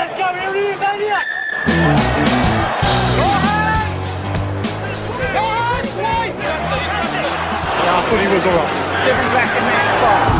let's go, here it is, Daniel! Yeah, I thought he was alright. Different back in that spot.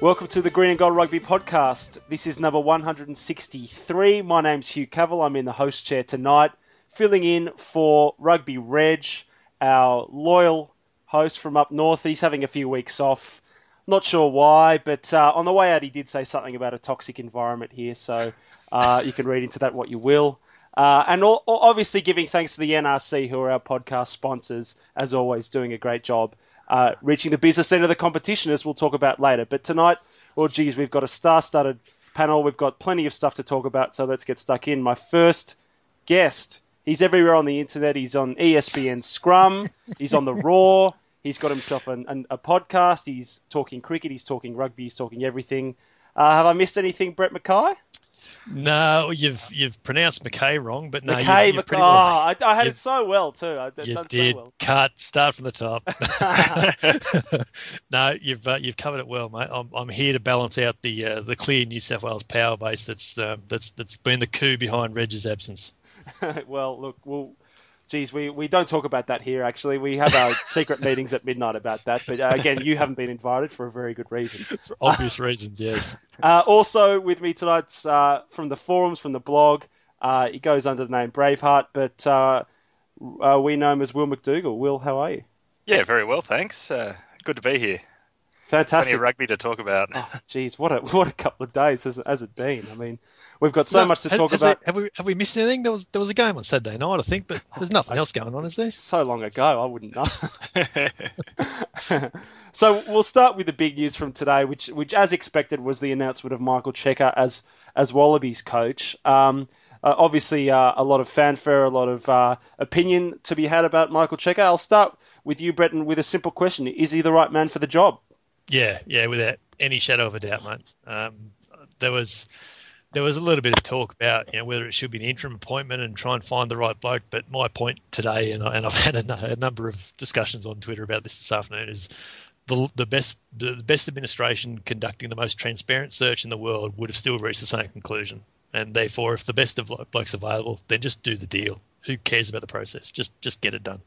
Welcome to the Green and Gold Rugby Podcast. This is number 163. My name's Hugh Cavill. I'm in the host chair tonight, filling in for Rugby Reg, our loyal host from up north. He's having a few weeks off. Not sure why, but uh, on the way out, he did say something about a toxic environment here, so uh, you can read into that what you will. Uh, and obviously, giving thanks to the NRC, who are our podcast sponsors, as always, doing a great job uh, reaching the business end of the competition, as we'll talk about later. But tonight, well, geez, we've got a star-studded panel. We've got plenty of stuff to talk about, so let's get stuck in. My first guest, he's everywhere on the internet. He's on ESPN Scrum. He's on the Roar. He's got himself an, an, a podcast. He's talking cricket. He's talking rugby. He's talking everything. Uh, have I missed anything, Brett Mackay? No, you've you've pronounced McKay wrong, but no, you've- you've, Mackay. pretty Oh, well, I, I had it so well too. I did you did so well. cut. Start from the top. no, you've uh, you've covered it well, mate. I'm, I'm here to balance out the uh, the clear New South Wales power base that's um, that's that's been the coup behind Reg's absence. well, look, we'll. Geez, we, we don't talk about that here. Actually, we have our secret meetings at midnight about that. But uh, again, you haven't been invited for a very good reason. For obvious reasons, yes. Uh, also with me tonight's uh, from the forums, from the blog. Uh, he goes under the name Braveheart, but uh, uh, we know him as Will McDougall. Will, how are you? Yeah, very well, thanks. Uh, good to be here. Plenty Fantastic. of rugby to talk about. Oh, geez, what a what a couple of days has, has it been? I mean, we've got so much to talk about. there- have we have we missed anything? There was there was a game on Saturday night, I think, but there's nothing else going on, is there? so long ago, I wouldn't know. so we'll start with the big news from today, which, which as expected, was the announcement of Michael Cheika as as Wallabies coach. Um, uh, obviously, uh, a lot of fanfare, a lot of uh, opinion to be had about Michael Cheika. I'll start with you, Breton, with a simple question: Is he the right man for the job? Yeah, yeah, without any shadow of a doubt, mate. Um, there was there was a little bit of talk about you know whether it should be an interim appointment and try and find the right bloke. But my point today, and, I, and I've had a, a number of discussions on Twitter about this this afternoon, is the the best the best administration conducting the most transparent search in the world would have still reached the same conclusion. And therefore, if the best of blo- blokes available, then just do the deal. Who cares about the process? Just just get it done.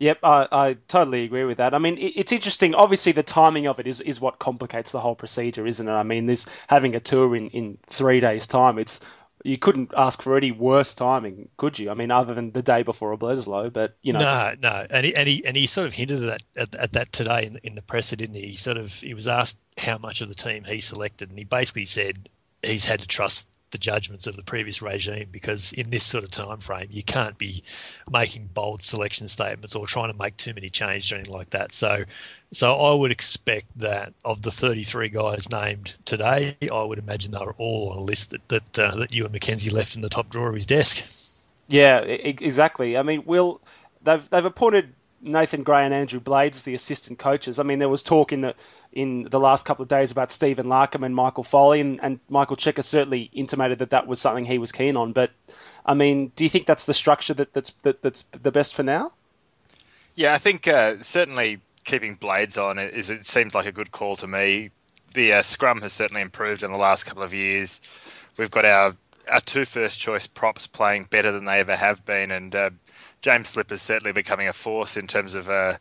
Yep, I, I totally agree with that. I mean, it, it's interesting. Obviously, the timing of it is, is what complicates the whole procedure, isn't it? I mean, this having a tour in, in three days' time, it's you couldn't ask for any worse timing, could you? I mean, other than the day before a Bledisloe, but you know, No, no, and he, and he and he sort of hinted at that at, at that today in, in the presser, didn't he? He sort of he was asked how much of the team he selected, and he basically said he's had to trust the judgments of the previous regime because in this sort of time frame you can't be making bold selection statements or trying to make too many changes or anything like that. So, so I would expect that of the 33 guys named today, I would imagine they were all on a list that that, uh, that Ewen McKenzie left in the top drawer of his desk. yeah, exactly. I mean, Will, they've they've appointed Nathan Grey and Andrew Blades the assistant coaches. I mean, there was talk in the in the last couple of days about Stephen Larkham and Michael Foley, and, and Michael Cheika certainly intimated that that was something he was keen on. But I mean, do you think that's the structure that, that's that, that's the best for now? Yeah, I think uh, certainly keeping blades on is it seems like a good call to me. The uh, scrum has certainly improved in the last couple of years. We've got our our two first choice props playing better than they ever have been, and uh, James Slipper is certainly becoming a force in terms of uh,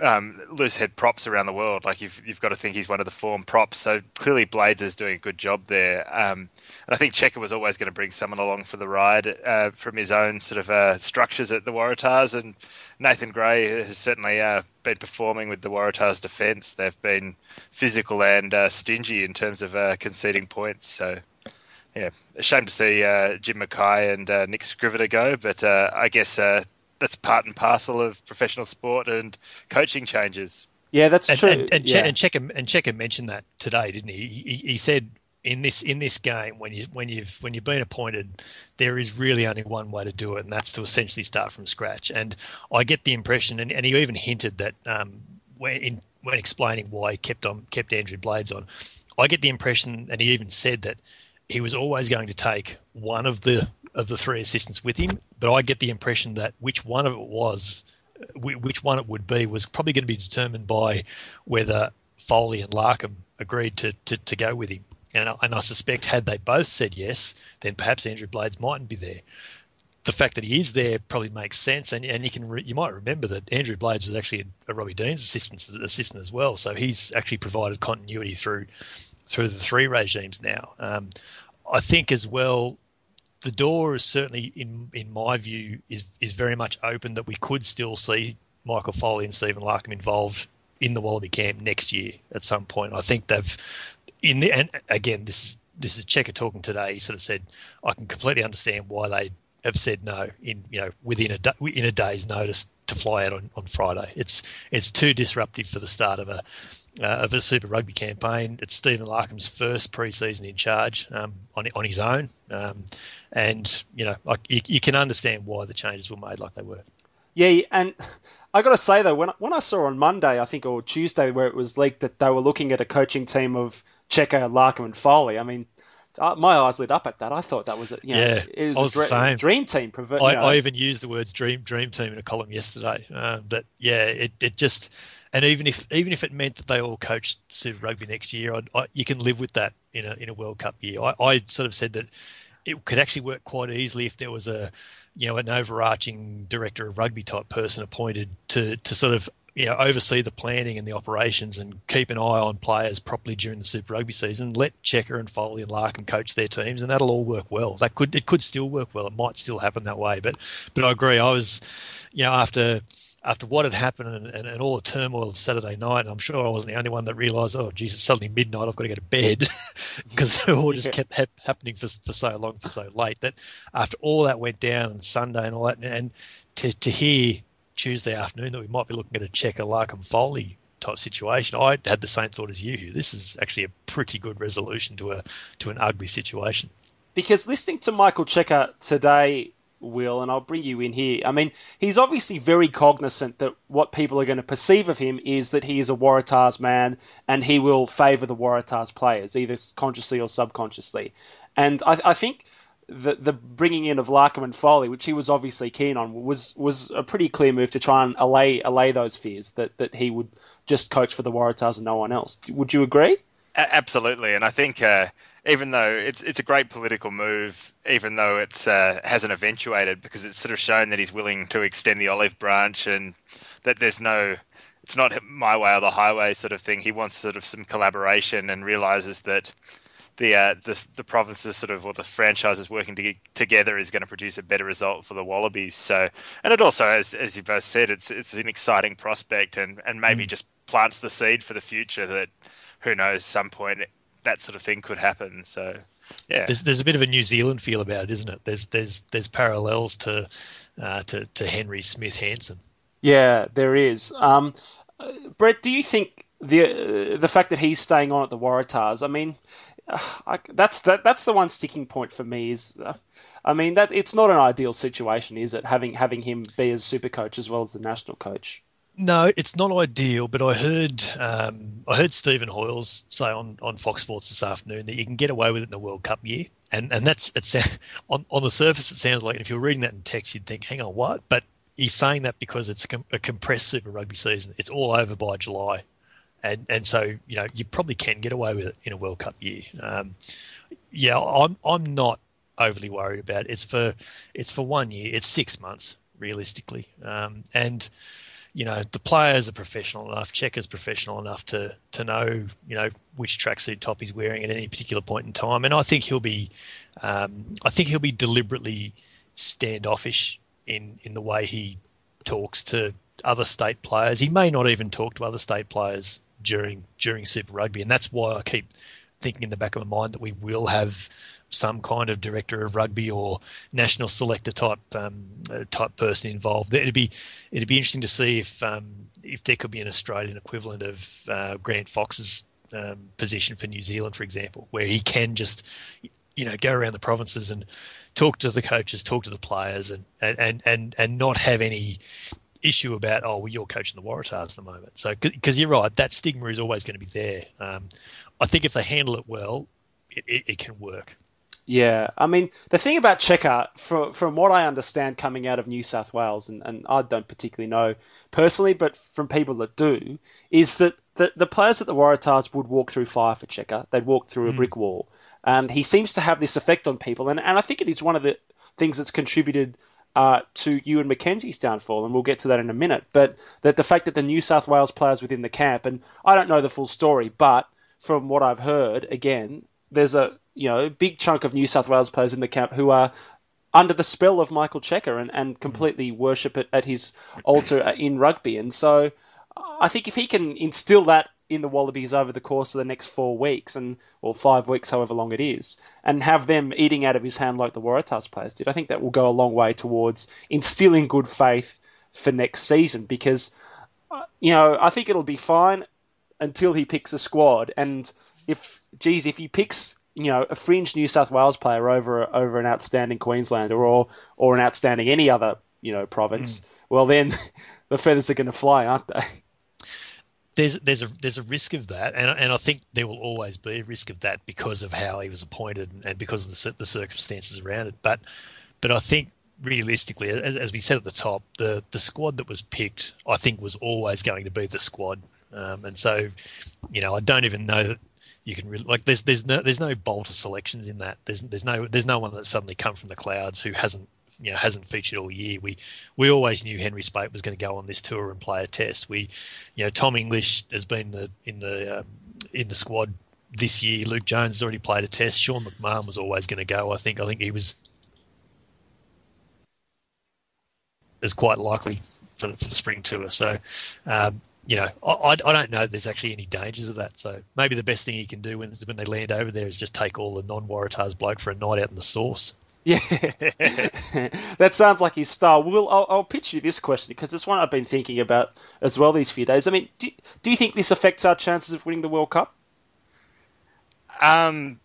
um, loose head props around the world. Like you've you've got to think he's one of the form props. So clearly Blades is doing a good job there. Um, and I think Cheika was always going to bring someone along for the ride uh, from his own sort of uh, structures at the Waratahs. And Nathan Grey has certainly uh, been performing with the Waratahs defence. They've been physical and uh, stingy in terms of uh, conceding points. So. Yeah, a shame to see uh, Jim Mackay and uh, Nick Scrivener go, but uh, I guess uh, that's part and parcel of professional sport and coaching changes. Yeah, that's and, true. And, and, yeah. Che- and Cheika and Cheika mentioned that today, didn't he? He, he said in this in this game when you when you've when you've been appointed, there is really only one way to do it, and that's to essentially start from scratch. And I get the impression, and, and he even hinted that um, when in, when explaining why he kept on kept Andrew Blades on. I get the impression, and he even said that he was always going to take one of the of the three assistants with him. But I get the impression that which one of it was, which one it would be, was probably going to be determined by whether Foley and Larkham agreed to, to, to go with him. And I, and I suspect had they both said yes, then perhaps Andrew Blades mightn't be there. The fact that he is there probably makes sense, and, and you can re, you might remember that Andrew Blades was actually a, a Robbie Dean's assistant assistant as well, so he's actually provided continuity through through the three regimes now. Um, I think as well, the door is certainly, in in my view, is is very much open that we could still see Michael Foley and Stephen Larkham involved in the Wallaby camp next year at some point. I think they've in the and again this this is Cheika talking today. He sort of said I can completely understand why they have said no in you know within a in a day's notice to fly out on, on Friday. It's it's too disruptive for the start of a uh, of a Super Rugby campaign. It's Stephen Larkham's first pre-season in charge um, on on his own, um, and you know like you, you can understand why the changes were made like they were. Yeah, and I got to say though, when when I saw on Monday, I think or Tuesday, where it was leaked that they were looking at a coaching team of Cheika, Larkham, and Foley. I mean, my eyes lit up at that. I thought that was a, you know, yeah, it was, was a dream, dream team. I, I, even used the words dream dream team in a column yesterday. Um, that yeah, it, it just and even if even if it meant that they all coached Super Rugby next year, I'd, I, you can live with that in a in a World Cup year. I, I sort of said that it could actually work quite easily if there was a you know an overarching director of rugby type person appointed to to sort of you know oversee the planning and the operations and keep an eye on players properly during the Super Rugby season. Let Cheika and Foley and Larkham coach their teams, and that'll all work well. That could it could still work well. It might still happen that way, but but I agree. I was you know after after what had happened and, and, and, all the turmoil of Saturday night, and I'm sure I wasn't the only one that realised, oh, Jesus, suddenly midnight, I've got to go to bed because it all just kept ha- happening for, for so long, for so late. That after all that went down on Sunday and all that, and, and to, to hear Tuesday afternoon that we might be looking at a Cheika Larkham Foley type situation, I had the same thought as you. This is actually a pretty good resolution to a to an ugly situation. Because listening to Michael Cheika today, Will, and I'll bring you in here. I mean, he's obviously very cognizant that what people are going to perceive of him is that he is a Waratahs man and he will favour the Waratahs players, either consciously or subconsciously. And I, I think the the bringing in of Larkham and Foley, which he was obviously keen on, was was a pretty clear move to try and allay allay those fears that, that he would just coach for the Waratahs and no one else. Would you agree? Absolutely, and I think uh, even though it's it's a great political move, even though it uh, hasn't eventuated, because it's sort of shown that he's willing to extend the olive branch and that there's no it's not my way or the highway sort of thing. He wants sort of some collaboration and realizes that the uh, the the provinces sort of or the franchises working to, together is going to produce a better result for the Wallabies. So, and it also, as as you both said, it's it's an exciting prospect and and maybe mm. just plants the seed for the future that who knows some point that sort of thing could happen. So. Yeah. There's, there's a bit of a New Zealand feel about it, isn't it? There's there's there's parallels to uh, to to Henry Smith Hansen. Yeah, there is. Um, Brett, do you think the uh, the fact that he's staying on at the Waratahs? I mean, I, that's that, that's the one sticking point for me. Is uh, I mean that it's not an ideal situation, is it? Having having him be as super coach as well as the national coach. No, it's not ideal. But I heard um, I heard Stephen Hoiles say on, on Fox Sports this afternoon that you can get away with it in the World Cup year, and and that's it's on on the surface it sounds like. And if you're reading that in text, you'd think, hang on, what? But he's saying that because it's a, com- a compressed Super Rugby season. It's all over by July and and so you know you probably can get away with it in a World Cup year. Um, yeah, I'm I'm not overly worried about it. It's for it's for one year. It's six months realistically, um, and you know the players are professional enough. Cheika's professional enough to to know you know which tracksuit top he's wearing at any particular point in time, and I think he'll be um, I think he'll be deliberately standoffish in in the way he talks to other state players. He may not even talk to other state players during during Super Rugby, and that's why I keep thinking in the back of my mind that we will have some kind of director of rugby or national selector type um, uh, type person involved. It'd be it'd be interesting to see if um, if there could be an Australian equivalent of uh, Grant Fox's um, position for New Zealand, for example, where he can just you know go around the provinces and talk to the coaches, talk to the players, and and and and not have any issue about oh well you're coaching the Waratahs at the moment. So because you're right, that stigma is always going to be there. Um, I think if they handle it well, it, it, it can work. Yeah, I mean the thing about Cheika, from from what I understand, coming out of New South Wales, and, and I don't particularly know personally, but from people that do, is that the, the players at the Waratahs would walk through fire for Cheika. They'd walk through a brick wall, and he seems to have this effect on people, and and I think it is one of the things that's contributed uh, to Ewen McKenzie's downfall, and we'll get to that in a minute. But that the fact that the New South Wales players within the camp, and I don't know the full story, but from what I've heard, again, there's a you know big chunk of New South Wales players in the camp who are under the spell of Michael Cheika and, and completely worship it at his altar in rugby. And so I think if he can instill that in the Wallabies over the course of the next four weeks and or five weeks, however long it is, and have them eating out of his hand like the Waratahs players did, I think that will go a long way towards instilling good faith for next season. Because uh, you know I think it'll be fine until he picks a squad, and if geez, if he picks you know a fringe New South Wales player over over an outstanding Queenslander or or an outstanding any other you know province, mm. well then the feathers are going to fly, aren't they? There's there's a there's a risk of that, and and I think there will always be a risk of that because of how he was appointed and because of the, the circumstances around it. But but I think realistically, as, as we said at the top, the the squad that was picked, I think, was always going to be the squad, um, and so you know I don't even know that you can really like there's there's no there's no bolter selections in that. There's there's no there's no one that's suddenly come from the clouds who hasn't you know hasn't featured all year. We we always knew Henry Speight was going to go on this tour and play a test. We, you know, Tom English has been the, in the um, in the squad this year. Luke Jones has already played a test. Sean McMahon was always going to go. I think I think he was is quite likely for, for the spring tour. So. Um, you know, I, I don't know there's actually any dangers of that. So maybe the best thing he can do when, when they land over there is just take all the non Waratahs bloke for a night out in the sauce. Yeah, that sounds like his style. Well, I'll, I'll pitch you this question because it's one I've been thinking about as well these few days. I mean, do, do you think this affects our chances of winning the World Cup? Um,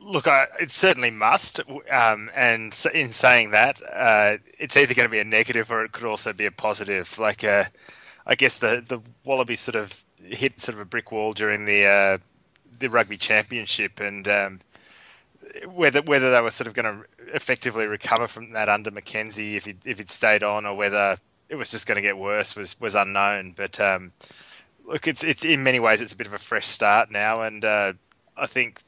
look, I, it certainly must. Um, and in saying that, uh, it's either going to be a negative or it could also be a positive. Like, uh, I guess the the Wallabies sort of hit sort of a brick wall during the uh, the rugby championship, and um, whether whether they were sort of going to effectively recover from that under McKenzie if he if he'd stayed on, or whether it was just going to get worse was was unknown. But um, look, it's it's in many ways it's a bit of a fresh start now, and uh, I think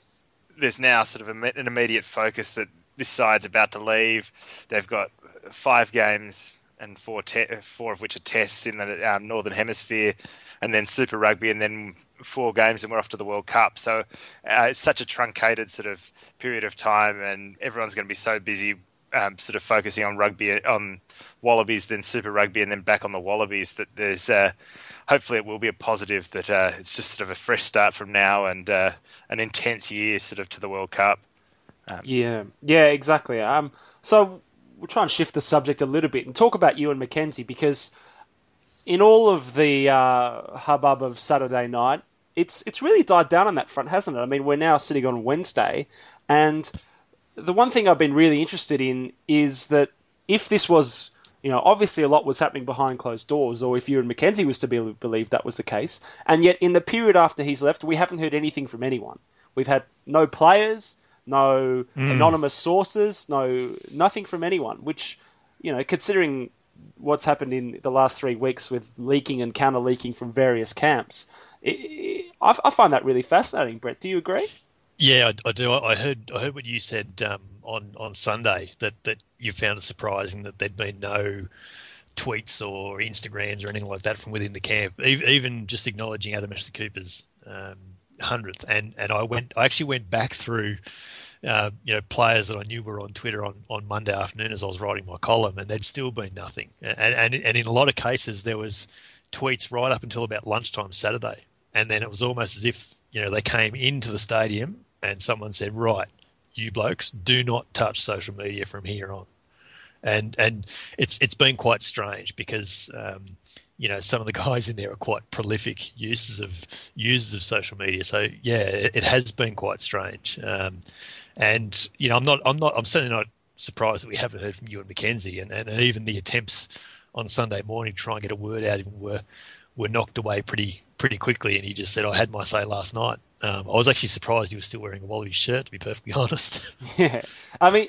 there's now sort of an immediate focus that this side's about to leave. They've got five games and four te- four of which are tests in the um, northern hemisphere and then Super Rugby, and then four games, and we're off to the World Cup. So uh, it's such a truncated sort of period of time, and everyone's going to be so busy. Um, sort of focusing on rugby, on Wallabies, then Super Rugby, and then back on the Wallabies. That there's, uh, hopefully, it will be a positive. That uh, it's just sort of a fresh start from now and uh, an intense year, sort of to the World Cup. Um, yeah, yeah, exactly. Um, so we'll try and shift the subject a little bit and talk about Ewen McKenzie because in all of the uh, hubbub of Saturday night, it's it's really died down on that front, hasn't it? I mean, we're now sitting on Wednesday, and the one thing I've been really interested in is that if this was, you know, obviously a lot was happening behind closed doors, or if Ewen McKenzie was to be believed that was the case, and yet in the period after he's left, we haven't heard anything from anyone. We've had no players, no mm. anonymous sources, no nothing from anyone, which you know, considering what's happened in the last three weeks with leaking and counter leaking from various camps. It, it, I, I, find that really fascinating. Brett, do you agree? Yeah, I, I do. I heard I heard what you said um, on on Sunday that that you found it surprising that there'd been no tweets or Instagrams or anything like that from within the camp, even just acknowledging Adam Ashley Cooper's um, hundredth. And and I went, I actually went back through uh, you know, players that I knew were on Twitter on, on Monday afternoon as I was writing my column, and there'd still been nothing. And, and, and in a lot of cases, there was tweets right up until about lunchtime Saturday, and then it was almost as if you know they came into the stadium and someone said, "Right, you blokes, do not touch social media from here on." And and it's it's been quite strange because. Um, you know some of the guys in there are quite prolific users of users of social media. So yeah, it, has been quite strange. Um, and you know, I'm not, I'm not, I'm certainly not surprised that we haven't heard from Ewen McKenzie, and, and, and even the attempts on Sunday morning to try and get a word out of him were were knocked away pretty pretty quickly, and he just said, "I had my say last night." Um, I was actually surprised he was still wearing a Wallabies shirt, to be perfectly honest. Yeah, I mean,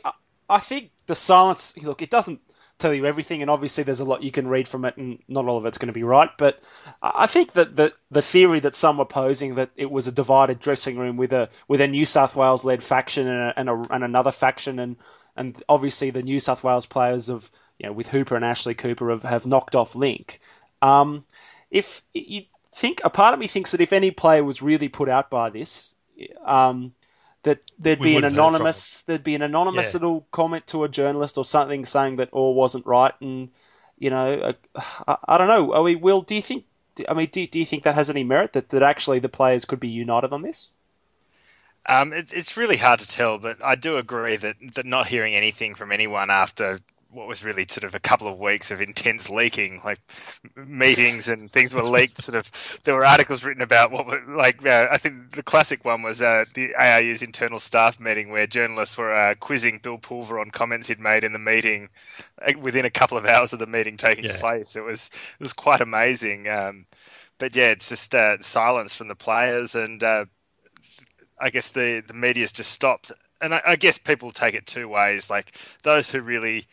I think the silence. Look, it doesn't tell you everything, and obviously there's a lot you can read from it, and not all of it's going to be right. But I think that the the theory that some were posing that it was a divided dressing room with a with a New South Wales led faction and, a, and, a, and another faction, and and obviously the New South Wales players of you know with Hooper and Ashley Cooper have, have knocked off Link. Um, if you think a part of me thinks that if any player was really put out by this, um, that there'd We be an would have heard from anonymous there'd be an anonymous Yeah. little comment to a journalist or something saying that all wasn't right, and you know, uh, I, I don't know. I mean, Will, do you think? I mean, do, do you think that has any merit that, that actually the players could be united on this? Um, it, it's really hard to tell, but I do agree that, that not hearing anything from anyone after what was really sort of a couple of weeks of intense leaking, like meetings and things were leaked. Sort of, there were articles written about what were like. Uh, I think the classic one was uh, the ARU's internal staff meeting, where journalists were uh, quizzing Bill Pulver on comments he'd made in the meeting uh, within a couple of hours of the meeting taking Yeah. place. It was it was quite amazing. Um, but yeah, it's just uh, silence from the players and. Uh, I guess the the media's just stopped, and I, I guess people take it two ways. Like those who really,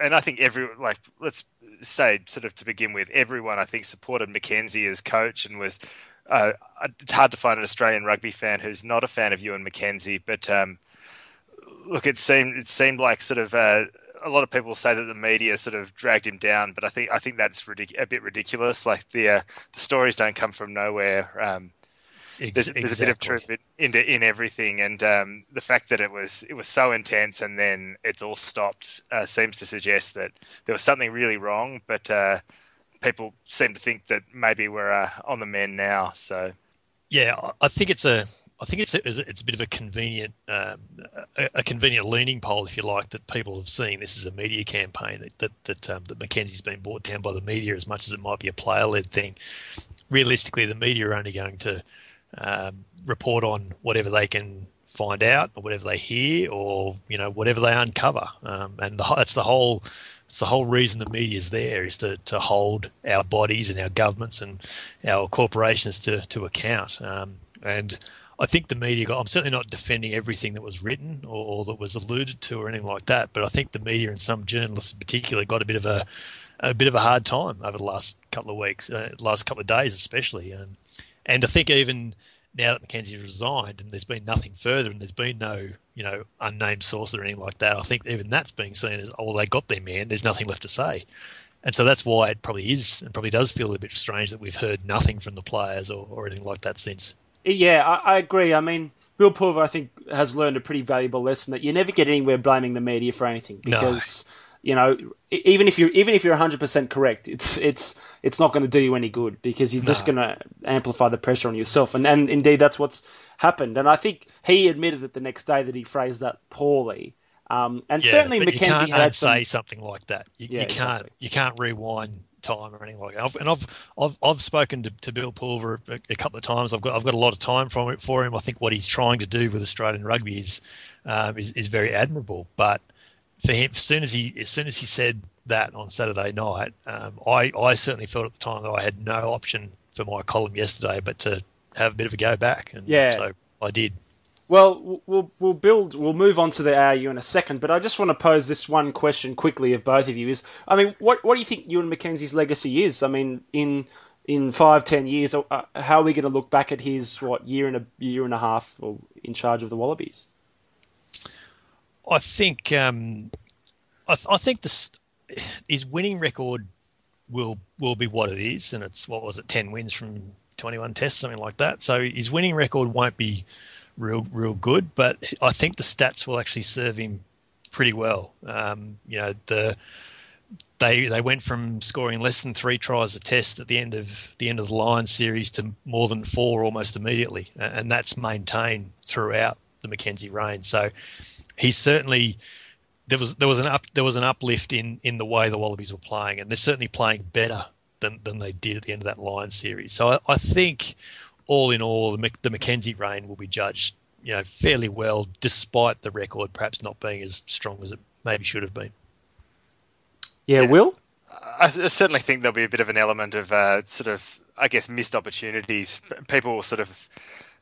and I think every like let's say sort of to begin with, everyone I think supported McKenzie as coach and was. Uh, it's hard to find an Australian rugby fan who's not a fan of Ewen McKenzie, but um, look, it seemed it seemed like sort of. Uh, a lot of people say that the media sort of dragged him down, but I think I think that's ridic- a bit ridiculous. Like the uh, the stories don't come from nowhere. Um, There's, there's a bit of truth in, in in everything, and um, the fact that it was it was so intense and then it's all stopped uh, seems to suggest that there was something really wrong. But uh, people seem to think that maybe we're uh, on the mend now. So Yeah, I- think it's a. I think it's a, it's a bit of a convenient, um, a, a convenient leaning pole, if you like, that people have seen this is a media campaign that that that, um, that McKenzie's been brought down by the media as much as it might be a player-led thing. Realistically, the media are only going to um, report on whatever they can find out or whatever they hear or you know whatever they uncover, um, and the, that's the whole. It's the whole reason the media is there is to, to hold our bodies and our governments and our corporations to, to account. Um, and I think the media got, I'm certainly not defending everything that was written or, or that was alluded to or anything like that, but I think the media and some journalists in particular got a bit of a, a bit of a hard time over the last couple of weeks, uh, last couple of days especially. And, and I think even now that McKenzie resigned and there's been nothing further and there's been no, you know, unnamed source or anything like that, I think even that's being seen as, oh, they got their man, there's nothing left to say. And so that's why it probably is and probably does feel a bit strange that we've heard nothing from the players or, or anything like that since. Yeah, I, I agree. I mean, Bill Pulver, I think, has learned a pretty valuable lesson that you never get anywhere blaming the media for anything No. You know even if you're even if you're 100 percent correct, it's it's it's not going to do you any good because you're just going to amplify the pressure on yourself. And and indeed, that's what's happened. And I think he admitted it the next day that he phrased that poorly. Um, and certainly but McKenzie had some. unsay something like that. You, Yeah, you can't exactly. you can't rewind time or anything like that. I've, and I've I've I've spoken to, to Bill Pulver a, a couple of times. I've got I've got a lot of time from it for him. I think what he's trying to do with Australian rugby is um, is, is very admirable. But for him, as soon as he as soon as he said that on Saturday night, um, I I certainly felt at the time that I had no option for my column yesterday but to have a bit of a go back. And Yeah. so I did. Well, we'll we'll build. We'll move on to the ARU in a second, but I just want to pose this one question quickly of both of you. Is I mean, what what do you think Ewen McKenzie's legacy is? I mean, in in five, ten years, uh, how are we going to look back at his what year and a year and a half or in charge of the Wallabies? I think um, I, th- I think this his winning record will will be what it is, and it's what was it, ten wins from twenty one tests, something like that. So his winning record won't be real real good, but I think the stats will actually serve him pretty well. Um, you know the. They, they went from scoring less than three tries a test at the end of the end of the Lions series to more than four almost immediately, and that's maintained throughout the McKenzie reign. So he's certainly there was there was an up there was an uplift in in the way the Wallabies were playing, and they're certainly playing better than than they did at the end of that Lions series. So I, I think all in all, the, Mac- the McKenzie reign will be judged you know fairly well, despite the record perhaps not being as strong as it maybe should have been. Yeah, Yeah. Will. I certainly think there'll be a bit of an element of uh, sort of, I guess, missed opportunities. People will sort of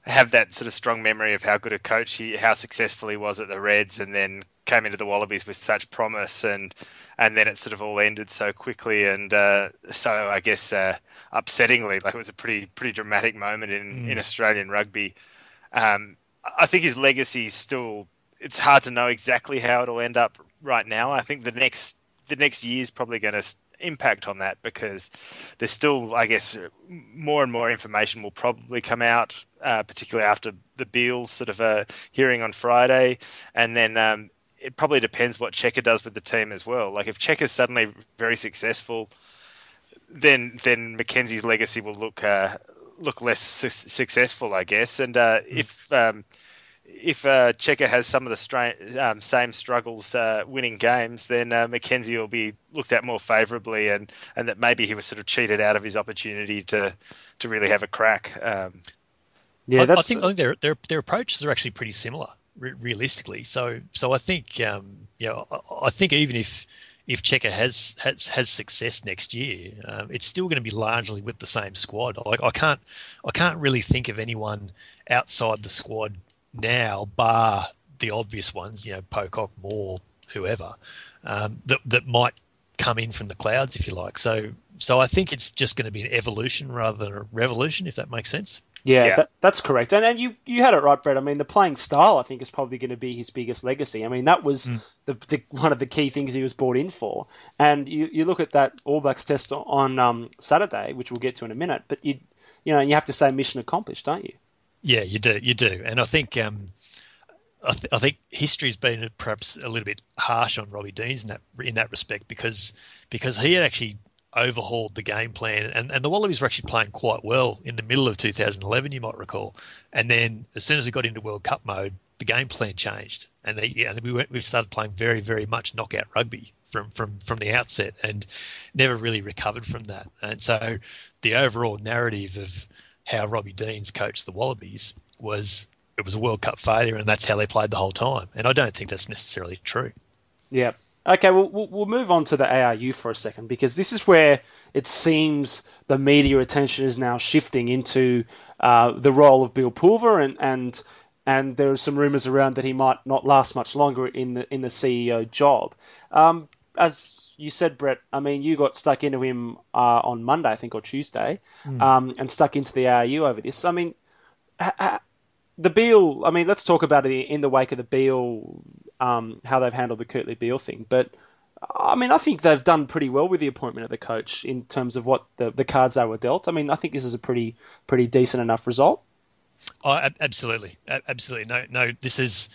have that sort of strong memory of how good a coach he, how successful he was at the Reds, and then came into the Wallabies with such promise, and and then it sort of all ended so quickly, and uh, so I guess uh, upsettingly, like it was a pretty pretty dramatic moment in, mm. in Australian rugby. Um, I think his legacy is still. It's hard to know exactly how it'll end up right now. I think the next the next year is probably going to impact on that because there's still, I guess, more and more information will probably come out, uh, particularly after the Beales sort of uh, hearing on Friday, and then um, it probably depends what Cheika does with the team as well. Like if Cheika's suddenly very successful, then then McKenzie's legacy will look uh, look less su- successful, I guess. And uh, mm. if um, if uh, Cheika has some of the stra- um, same struggles uh, winning games, then uh, McKenzie will be looked at more favourably, and, and that maybe he was sort of cheated out of his opportunity to to really have a crack. Um, yeah, I, I, think, I think their, their their approaches are actually pretty similar, re- realistically. So so I think um, you know, I, I think even if if Cheika has has has success next year, um, it's still going to be largely with the same squad. Like I can't I can't really think of anyone outside the squad now, bar the obvious ones, you know, Pocock, Moore, whoever, um, that that might come in from the clouds, if you like. So, so I think it's just going to be an evolution rather than a revolution, if that makes sense. Yeah, yeah. That, that's correct. And, and you, you had it right, Brett. I mean, the playing style, I think, is probably going to be his biggest legacy. I mean, that was mm. the, the, one of the key things he was brought in for. And you, you look at that All Blacks test on um, Saturday, which we'll get to in a minute, but you, you know, you have to say mission accomplished, don't you? Yeah, you do, you do, and I think um, I, th- I, think history's been perhaps a little bit harsh on Robbie Deans in that in that respect because because he had actually overhauled the game plan and, and the Wallabies were actually playing quite well in the middle of 2011, you might recall, and then as soon as we got into World Cup mode, the game plan changed, and they and we went, we started playing very very much knockout rugby from from from the outset, and never really recovered from that, and so the overall narrative of how Robbie Deans coached the Wallabies was it was a World Cup failure, and that's how they played the whole time. And I don't think that's necessarily true. Yeah. Okay, well, we'll move on to the ARU for a second because this is where it seems the media attention is now shifting into uh, the role of Bill Pulver, and and and there are some rumours around that he might not last much longer in the in the CEO job. Um, as you said, Brett, I mean, you got stuck into him uh, on Monday, I think, or Tuesday, mm. um, and stuck into the ARU over this. I mean, ha- ha- the Beale. I mean, let's talk about it in the wake of the Beale, um, how they've handled the Kurtley Beale thing. But I mean, I think they've done pretty well with the appointment of the coach in terms of what the, the cards they were dealt. I mean, I think this is a pretty pretty decent enough result. Oh, absolutely, absolutely. No, no. This is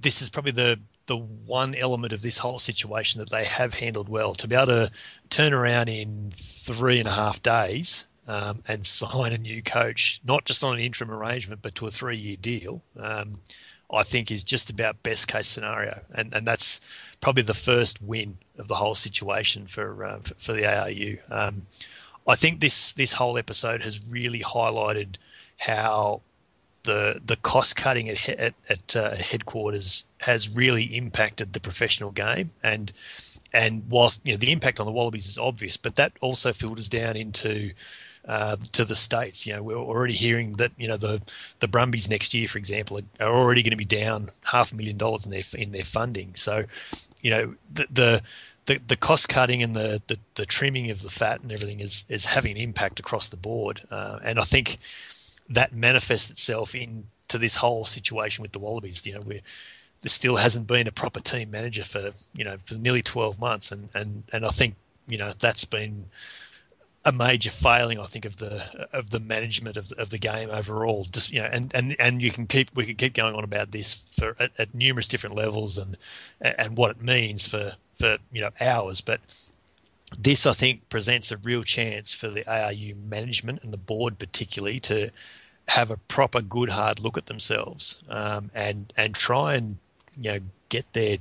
this is probably the the one element of this whole situation that they have handled well. To be able to turn around in three and a half days um, and sign a new coach, not just on an interim arrangement, but to a three year deal, um, I think is just about best case scenario. And, and that's probably the first win of the whole situation for, uh, for, for, the ARU. Um, I think this, this whole episode has really highlighted how the the cost cutting at at, at uh, headquarters has really impacted the professional game and and whilst you know the impact on the Wallabies is obvious, but that also filters down into uh, to the states. You know, we're already hearing that you know the the Brumbies next year, for example, are already going to be down half a million dollars in their in their funding. So, you know, the the the, the cost cutting and the, the, the trimming of the fat and everything is is having an impact across the board. Uh, and I think that manifests itself into this whole situation with the Wallabies. You know, there still hasn't been a proper team manager for you know for nearly 12 months, and and and I think you know that's been a major failing, I think, of the of the management of the, of the game overall. Just you know, and, and, and you can keep we can keep going on about this for at, at numerous different levels and and what it means for for you know hours, but this, I think, presents a real chance for the ARU management and the board, particularly, to have a proper, good, hard look at themselves um, and and try and you know get their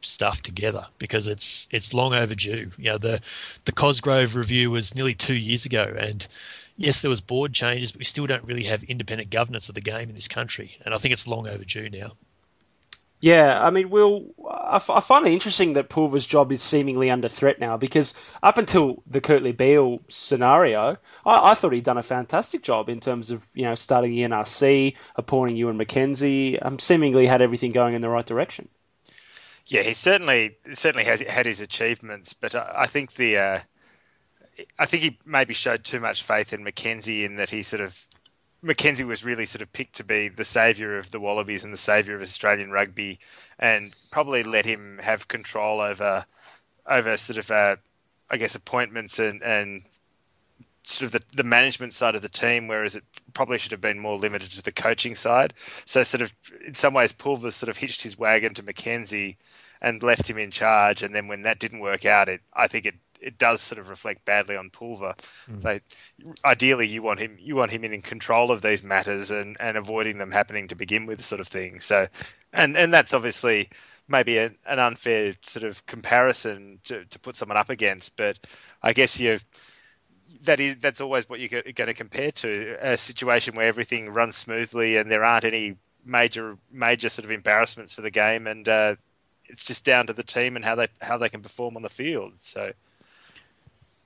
stuff together because it's it's long overdue. You know, the the Cosgrove review was nearly two years ago, and yes, there was board changes, but we still don't really have independent governance of the game in this country, and I think it's long overdue now. Yeah, I mean, Will, I, I find it interesting that Pulver's job is seemingly under threat now because up until the Kurtley Beale scenario, I, I, thought he'd done a fantastic job in terms of you know starting the NRC, appointing Ewen McKenzie, um, seemingly had everything going in the right direction. Yeah, he certainly certainly has had his achievements, but I, I think the uh, I think he maybe showed too much faith in McKenzie in that he sort of McKenzie was really sort of picked to be the saviour of the Wallabies and the saviour of Australian rugby, and probably let him have control over over sort of uh, I guess appointments and and sort of the, the management side of the team, whereas it probably should have been more limited to the coaching side. So sort of in some ways, Pulver sort of hitched his wagon to McKenzie and left him in charge, and then when that didn't work out, it I think it it does sort of reflect badly on Pulver. Mm. So ideally, you want him you want him in control of these matters and, and avoiding them happening to begin with, sort of thing. So, and and that's obviously maybe a, an unfair sort of comparison to, to put someone up against, but I guess you that is that's always what you're going to compare to a situation where everything runs smoothly and there aren't any major major sort of embarrassments for the game and uh, it's just down to the team and how they how they can perform on the field. So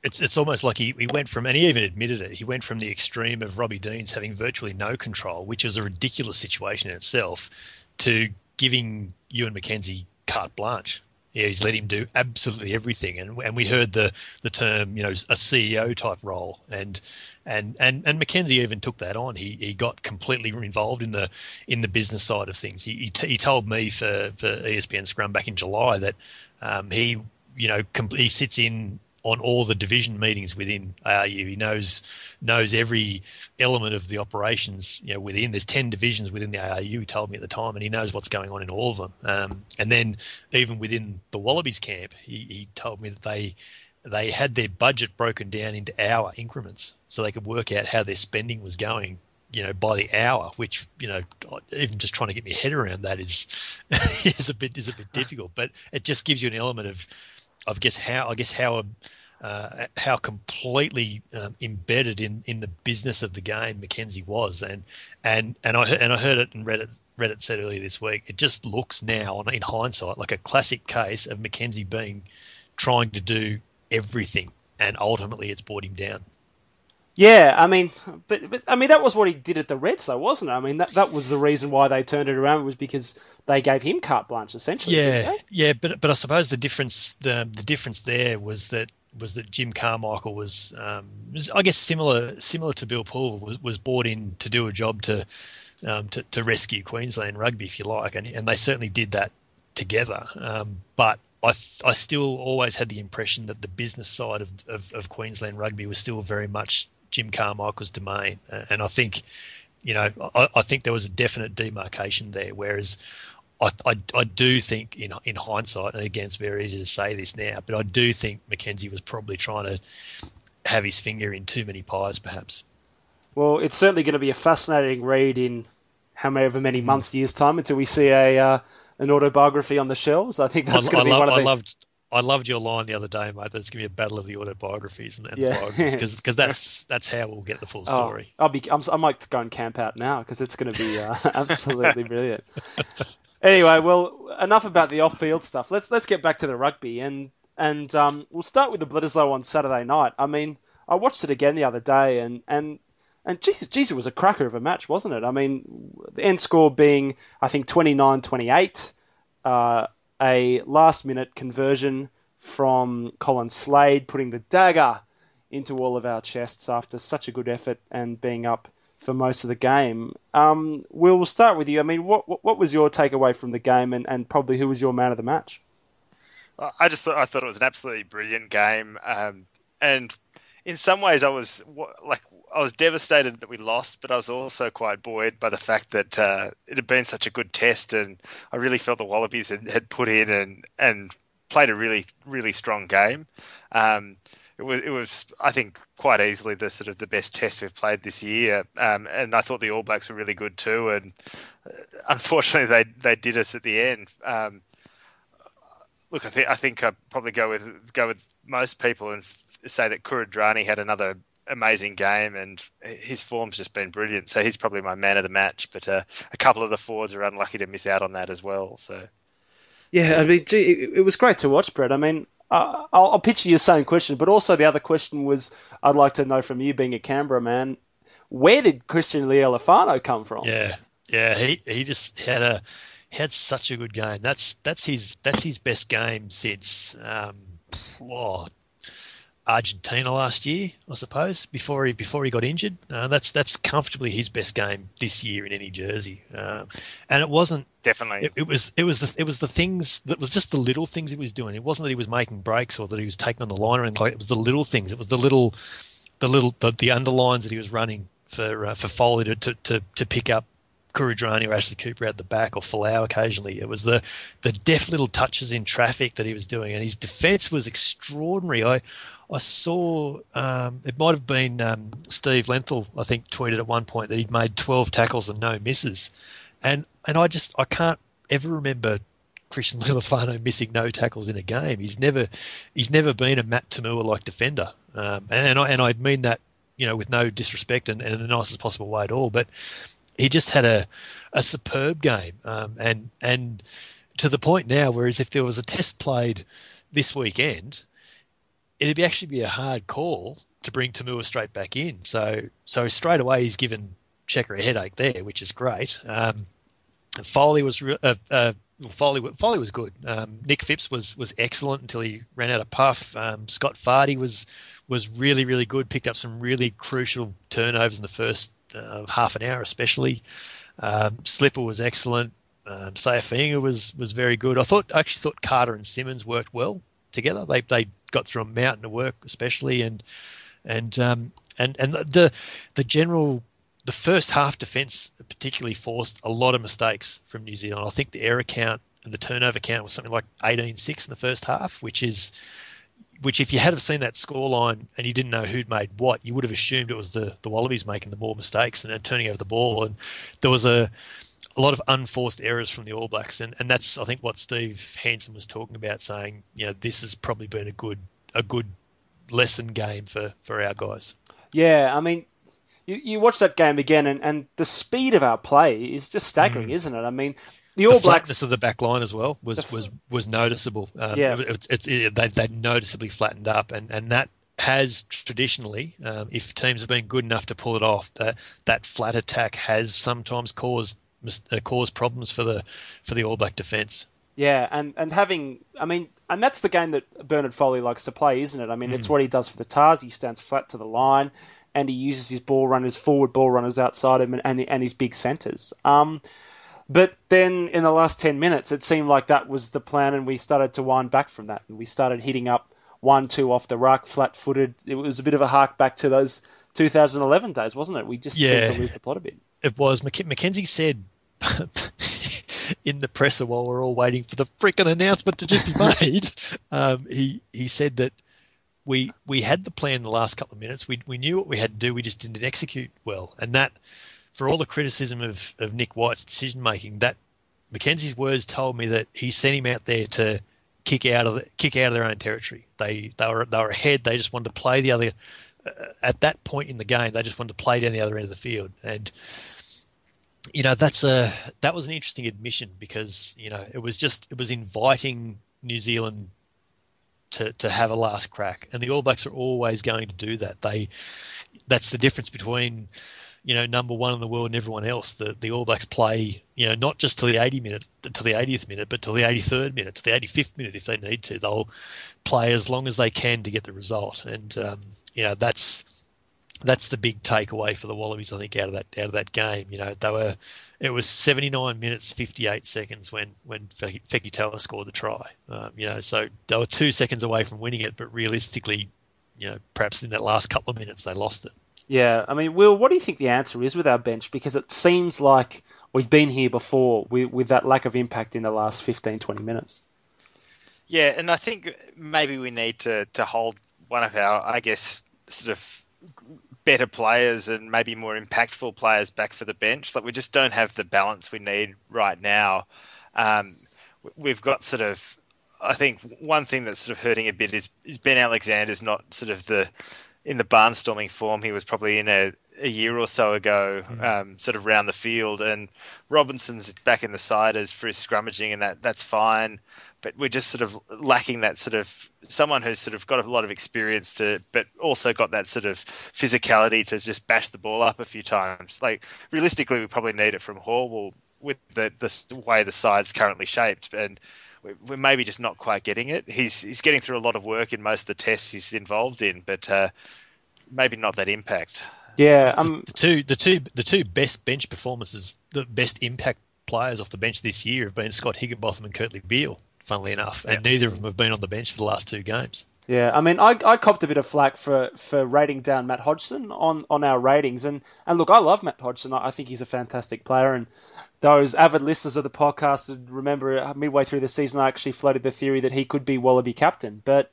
it's it's almost like he, he went from and he even admitted it he went from the extreme of Robbie Deans having virtually no control which is a ridiculous situation in itself to giving Ewen McKenzie carte blanche. Yeah he's let him do absolutely everything. And and we heard the the term you know a CEO type role. And and and and McKenzie even took that on. He he got completely involved in the in the business side of things. He he, t- he told me for for ESPN Scrum back in July that um, he you know he sits in on all the division meetings within ARU. He knows knows every element of the operations. You know, within there's ten divisions within the ARU. He told me at the time, and he knows what's going on in all of them. Um, and then even within the Wallabies camp, he, he told me that they they had their budget broken down into hour increments, so they could work out how their spending was going you know by the hour which you know even just trying to get my head around that is is a bit is a bit difficult but it just gives you an element of I guess how I guess how uh, how completely um, embedded in, in the business of the game McKenzie was, and and and I and I heard it and read it read it said earlier this week. It just looks now, in hindsight, like a classic case of McKenzie being trying to do everything, and ultimately it's brought him down. Yeah, I mean, but but I mean that was what he did at the Reds, though, wasn't it? I mean that that was the reason why they turned it around was because they gave him carte blanche, essentially. Yeah, yeah, but but I suppose the difference the the difference there was that was that Jim Carmichael was, um, was I guess similar similar to Bill Pulver was, was brought in to do a job to, um, to to rescue Queensland rugby, if you like, and and they certainly did that together. Um, but I, I still always had the impression that the business side of, of, of Queensland rugby was still very much Jim Carmichael's domain. And I think, you know, I, I think there was a definite demarcation there. Whereas I, I, I, do think in in hindsight, and again, it's very easy to say this now, but I do think McKenzie was probably trying to have his finger in too many pies, perhaps. Well, it's certainly going to be a fascinating read in however many mm. months, years time until we see a uh, an autobiography on the shelves. I think that's I, going to be love, one of the. I loved I loved your line the other day, mate. That it's going to be a battle of the autobiographies and, and yeah. the biographies because that's that's how we'll get the full oh, story. Oh, I'll be I'm, i might go and camp out now because it's going to be uh, absolutely brilliant. Anyway, well, enough about the off-field stuff. Let's let's get back to the rugby and and um, we'll start with the Bledisloe on Saturday night. I mean, I watched it again the other day and and and Jesus, Jesus was a cracker of a match, wasn't it? I mean, the end score being I think 29-28. Uh, a last minute conversion from Colin Slade, putting the dagger into all of our chests after such a good effort and being up for most of the game. Um, we'll start with you. I mean, what what was your takeaway from the game, and, and probably who was your man of the match? I just thought I thought it was an absolutely brilliant game, um, and in some ways, I was like I was devastated that we lost, but I was also quite buoyed by the fact that uh, it had been such a good test, and I really felt the Wallabies had, had put in and and played a really really strong game. Um, it was, it was, I think, quite easily the sort of the best test we've played this year, um, and I thought the All Blacks were really good too. And uh, unfortunately, they they did us at the end. Um, look, I think I think I'd probably go with go with most people and say that Kuridrani had another amazing game, and his form's just been brilliant. So he's probably my man of the match. But uh, a couple of the forwards are unlucky to miss out on that as well. So Yeah, I mean, gee, it, it was great to watch, Brett. I mean, uh, I'll, I'll pitch you the same question, but also the other question was I'd like to know from you, being a Canberra man, where did Christian Leali'ifano come from? Yeah, yeah, he he just had a had such a good game. That's that's his that's his best game since um, oh, Argentina last year, I suppose. Before he before he got injured, uh, that's that's comfortably his best game this year in any jersey. Um, and it wasn't Definitely. It, it was it was the it was the things that was just the little things he was doing. It wasn't that he was making breaks or that he was taking on the line or anything. Like it was the little things. It was the little the little the, the underlines that he was running for uh, for Foley to, to, to pick up Kuridrani or Ashley Cooper out the back or Folau occasionally. It was the the deft little touches in traffic that he was doing, and his defence was extraordinary. I I saw um, it might have been um, Steve Lenthal, I think, tweeted at one point that he'd made 12 tackles and no misses, and and I just I can't ever remember Christian Leali'ifano missing no tackles in a game. He's never he's never been a Matt To'omua like defender, um, and I and I mean that you know with no disrespect and, and in the nicest possible way at all, but he just had a a superb game, um, and and to the point now. Whereas if there was a test played this weekend, it'd be actually be a hard call to bring To'omua straight back in. So so straight away he's given Cheika a headache there, which is great. Um, Foley was uh, uh, Foley Foley was good. Um, Nick Phipps was was excellent until he ran out of puff. Um, Scott Fardy was was really really good. Picked up some really crucial turnovers in the first uh, half an hour, especially. Um, Slipper was excellent. Um, Saifingua was was very good. I thought I actually thought Carter and Simmons worked well together. They they got through a mountain of work, especially and and um, and and the the general the first half defence particularly forced a lot of mistakes from New Zealand. I think the error count and the turnover count was something like 18-6 in the first half, which is which if you had have seen that scoreline and you didn't know who'd made what, you would have assumed it was the, the Wallabies making the more mistakes and turning over the ball. And there was a a lot of unforced errors from the All Blacks, and, and that's I think what Steve Hansen was talking about, saying you know this has probably been a good a good lesson game for for our guys. Yeah, I mean, you, you watch that game again, and, and the speed of our play is just staggering, mm. isn't it? I mean, the All the Blacks flatness of the back line as well was was was noticeable. Um, Yeah. it, it's it, they they noticeably flattened up, and and that has traditionally, um, if teams have been good enough to pull it off, that that flat attack has sometimes caused uh, caused problems for the for the All Black defence. Yeah, and, and having, I mean, and that's the game that Bernard Foley likes to play, isn't it? I mean, it's what he does for the Tahs. He stands flat to the line, and he uses his ball runners, forward ball runners outside him, and, and, and his big centres. Um, but then in the last 10 minutes, it seemed like that was the plan, and we started to wind back from that. And we started hitting up 1 2 off the ruck, flat footed. It was a bit of a hark back to those 2011 days, wasn't it? We just Yeah. seemed to lose the plot a bit. It was Mac- McKenzie said in the presser while we're all waiting for the freaking announcement to just be made. um, he he said that we we had the plan the last couple of minutes. We we knew what we had to do. We just didn't execute well, and that for all the criticism of, of Nick White's decision making, that McKenzie's words told me that he sent him out there to kick out of the, kick out of their own territory. They they were they were ahead. They just wanted to play the other. Uh, at that point in the game, they just wanted to play down the other end of the field, and you know that's a that was an interesting admission because you know it was just it was inviting New Zealand to to have a last crack, and the All Blacks are always going to do that. They that's the difference between you know number one in the world and everyone else. The the All Blacks play you know not just to the 80 minute to the 80th minute, but to the 83rd minute, to the 85th minute if they need to. They'll play as long as they can to get the result, and um, you know that's that's the big takeaway for the Wallabies, I think, out of that out of that game. You know, they were it was 79 minutes 58 seconds when when Fe- Fekitoa scored the try. Um, you know, so they were two seconds away from winning it, but realistically, you know, perhaps in that last couple of minutes they lost it. Yeah, I mean, Will, what do you think the answer is with our bench? Because it seems like we've been here before with, with that lack of impact in the last 15, 20 minutes. Yeah, and I think maybe we need to, to hold one of our, I guess, sort of better players and maybe more impactful players back for the bench. Like we just don't have the balance we need right now. Um, we've got sort of, I think one thing that's sort of hurting a bit is, is Ben Alexander's not sort of the in the barnstorming form he was probably in a, a year or so ago, Mm. um, sort of round the field. And Robinson's back in the side as for his scrummaging, and that that's fine. But we're just sort of lacking that sort of someone who's sort of got a lot of experience to, but also got that sort of physicality to just bash the ball up a few times. Like realistically, we probably need it from Horwill with the the way the side's currently shaped, and we- we're maybe just not quite getting it. He's he's getting through a lot of work in most of the tests he's involved in, but uh, maybe not that impact. Yeah, um, the two the two the two best bench performances, the best impact players off the bench this year have been Scott Higginbotham and Kurtley Beale. Funnily enough, and neither of them have been on the bench for the last two games. Yeah, I mean, I, I copped a bit of flack for, for rating down Matt Hodgson on, on our ratings, and, and look, I love Matt Hodgson. I, I think he's a fantastic player, and those avid listeners of the podcast would remember uh, midway through the season, I actually floated the theory that he could be Wallaby captain. But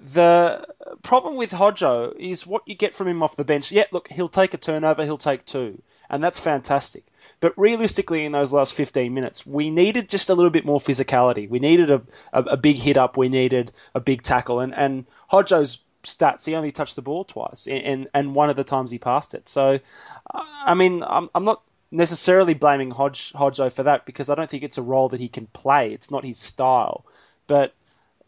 the problem with Hodjo is what you get from him off the bench. Yeah, look, he'll take a turnover, he'll take two, and that's fantastic. But realistically, in those last 15 minutes, we needed just a little bit more physicality. We needed a, a, a big hit up. We needed a big tackle. And, and Hodjo's stats, he only touched the ball twice, and, and one of the times he passed it. So, I mean, I'm, I'm not necessarily blaming Hodge, Hodjo for that because I don't think it's a role that he can play. It's not his style. But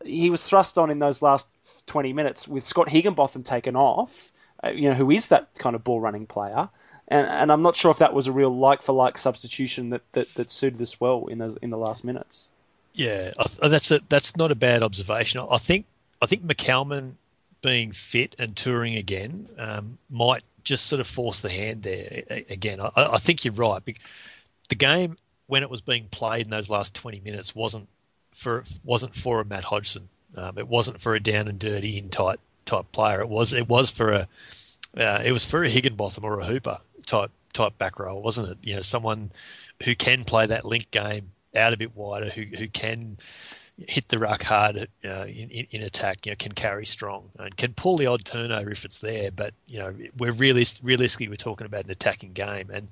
he was thrust on in those last 20 minutes with Scott Higginbotham taken off, uh, you know, who is that kind of ball running player. And, and I'm not sure if that was a real like for like substitution that, that, that suited us well in those in the last minutes. Yeah, that's a, that's not a bad observation. I think I think McCalman being fit and touring again um, might just sort of force the hand there again. I, I think you're right. The game when it was being played in those last 20 minutes wasn't for wasn't for a Matt Hodgson. Um, it wasn't for a down and dirty in tight type player. It was it was for a uh, it was for a Higginbotham or a Hooper type type back row, wasn't it? You know, someone who can play that link game out a bit wider, who who can hit the ruck hard uh, in, in, attack, you know, can carry strong and can pull the odd turnover if it's there. But you know, we're realist, realistically we're talking about an attacking game, and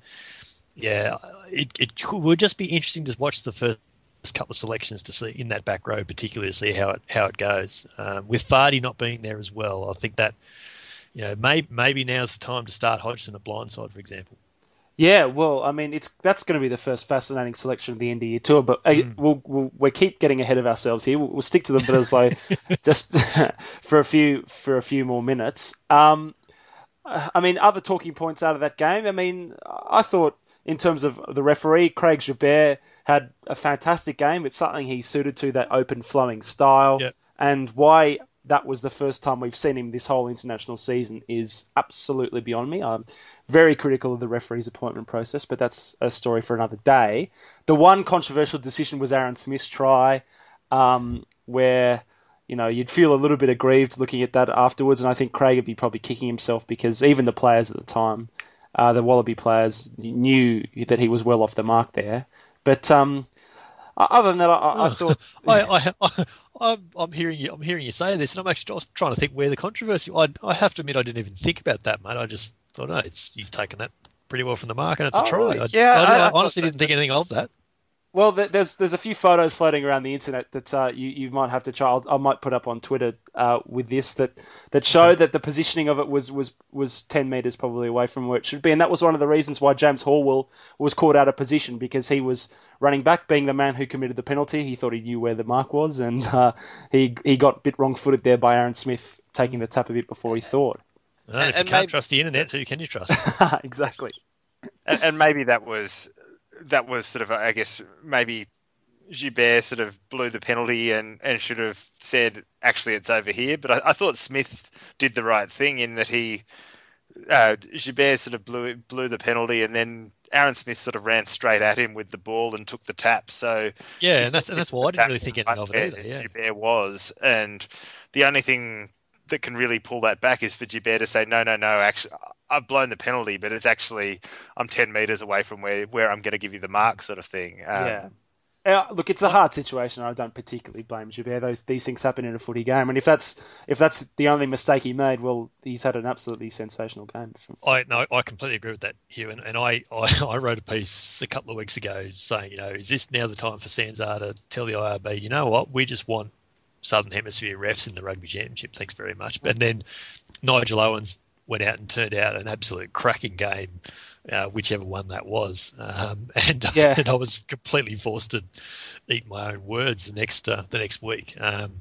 yeah, it it would just be interesting to watch the first couple of selections to see in that back row, particularly to see how it how it goes. Um, with Fardy not being there as well, I think that you know maybe maybe now's the time to start Hodgson at blindside, for example. Yeah, well, I mean, it's that's going to be the first fascinating selection of the end of year tour. But uh, we'll, we'll we keep getting ahead of ourselves here. We'll, we'll stick to the Bledisloe just for a few for a few more minutes. Um, I mean, other talking points out of that game. I mean, I thought in terms of the referee, Craig Joubert had a fantastic game. It's something he suited to that open flowing style, Yep. and why that was the first time we've seen him this whole international season is absolutely beyond me. I'm very critical of the referee's appointment process, but that's a story for another day. The one controversial decision was Aaron Smith's try, um, where you know you'd feel a little bit aggrieved looking at that afterwards, and I think Craig would be probably kicking himself because even the players at the time, uh, the Wallaby players, knew that he was well off the mark there. But um, other than that, I, I oh, thought I, I, I, I'm, I'm hearing you. I'm hearing you say this, and I'm actually trying to think where the controversy. I, I have to admit, I didn't even think about that, mate. I just thought, no, it's he's taken that pretty well from the mark, and it's Oh, a try. I, Yeah, I, I- I honestly didn't think anything of that. Well, there's there's a few photos floating around the internet that uh, you you might have to try. I'll, I might put up on Twitter uh, with this that that show that the positioning of it was was was ten meters probably away from where it should be, and that was one of the reasons why James Horwill was caught out of position because he was running back, being the man who committed the penalty. He thought he knew where the mark was, and uh, he he got a bit wrong footed there by Aaron Smith taking the tap a bit before he thought. No, if you and can't maybe- trust the internet, who can you trust? exactly. and, and maybe that was that was sort of I guess maybe Joubert sort of blew the penalty and, and should have said actually it's over here. But I, I thought Smith did the right thing in that he uh, Joubert sort of blew blew the penalty and then Aaron Smith sort of ran straight at him with the ball and took the tap. So Yeah, and that's and that's why I didn't really think anything of it either. Yeah, Joubert was, and the only thing that can really pull that back is for Joubert to say, no, no, no, actually, I've blown the penalty, but it's actually I'm ten meters away from where where I'm going to give you the mark, sort of thing. Um, yeah. Uh, look, it's a hard situation. I don't particularly blame Joubert. Those these things happen in a footy game, and if that's if that's the only mistake he made, well, he's had an absolutely sensational game. I no, I completely agree with that, Hugh. And, and I, I, I wrote a piece a couple of weeks ago saying, you know, is this now the time for Sanzar to tell the IRB, you know what, we just want Southern Hemisphere refs in the Rugby Championship. Thanks very much. And then Nigel Owens went out and turned out an absolute cracking game, uh, whichever one that was. Um, and, Yeah. and I was completely forced to eat my own words the next uh, the next week. Um,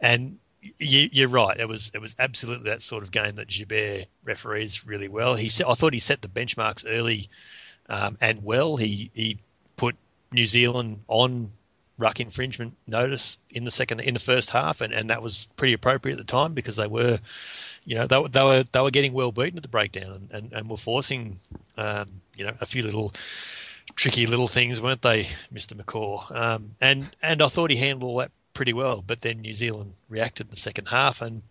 and you, you're right. It was it was absolutely that sort of game that Joubert referees really well. He set, I thought he set the benchmarks early um, and well. He he put New Zealand on ruck infringement notice in the second in the first half, and, and that was pretty appropriate at the time because they were, you know, they, they were they were getting well beaten at the breakdown and, and, and were forcing, um, you know, a few little tricky little things, weren't they, Mister McCaw? Um, and and I thought he handled all that pretty well, but then New Zealand reacted in the second half, and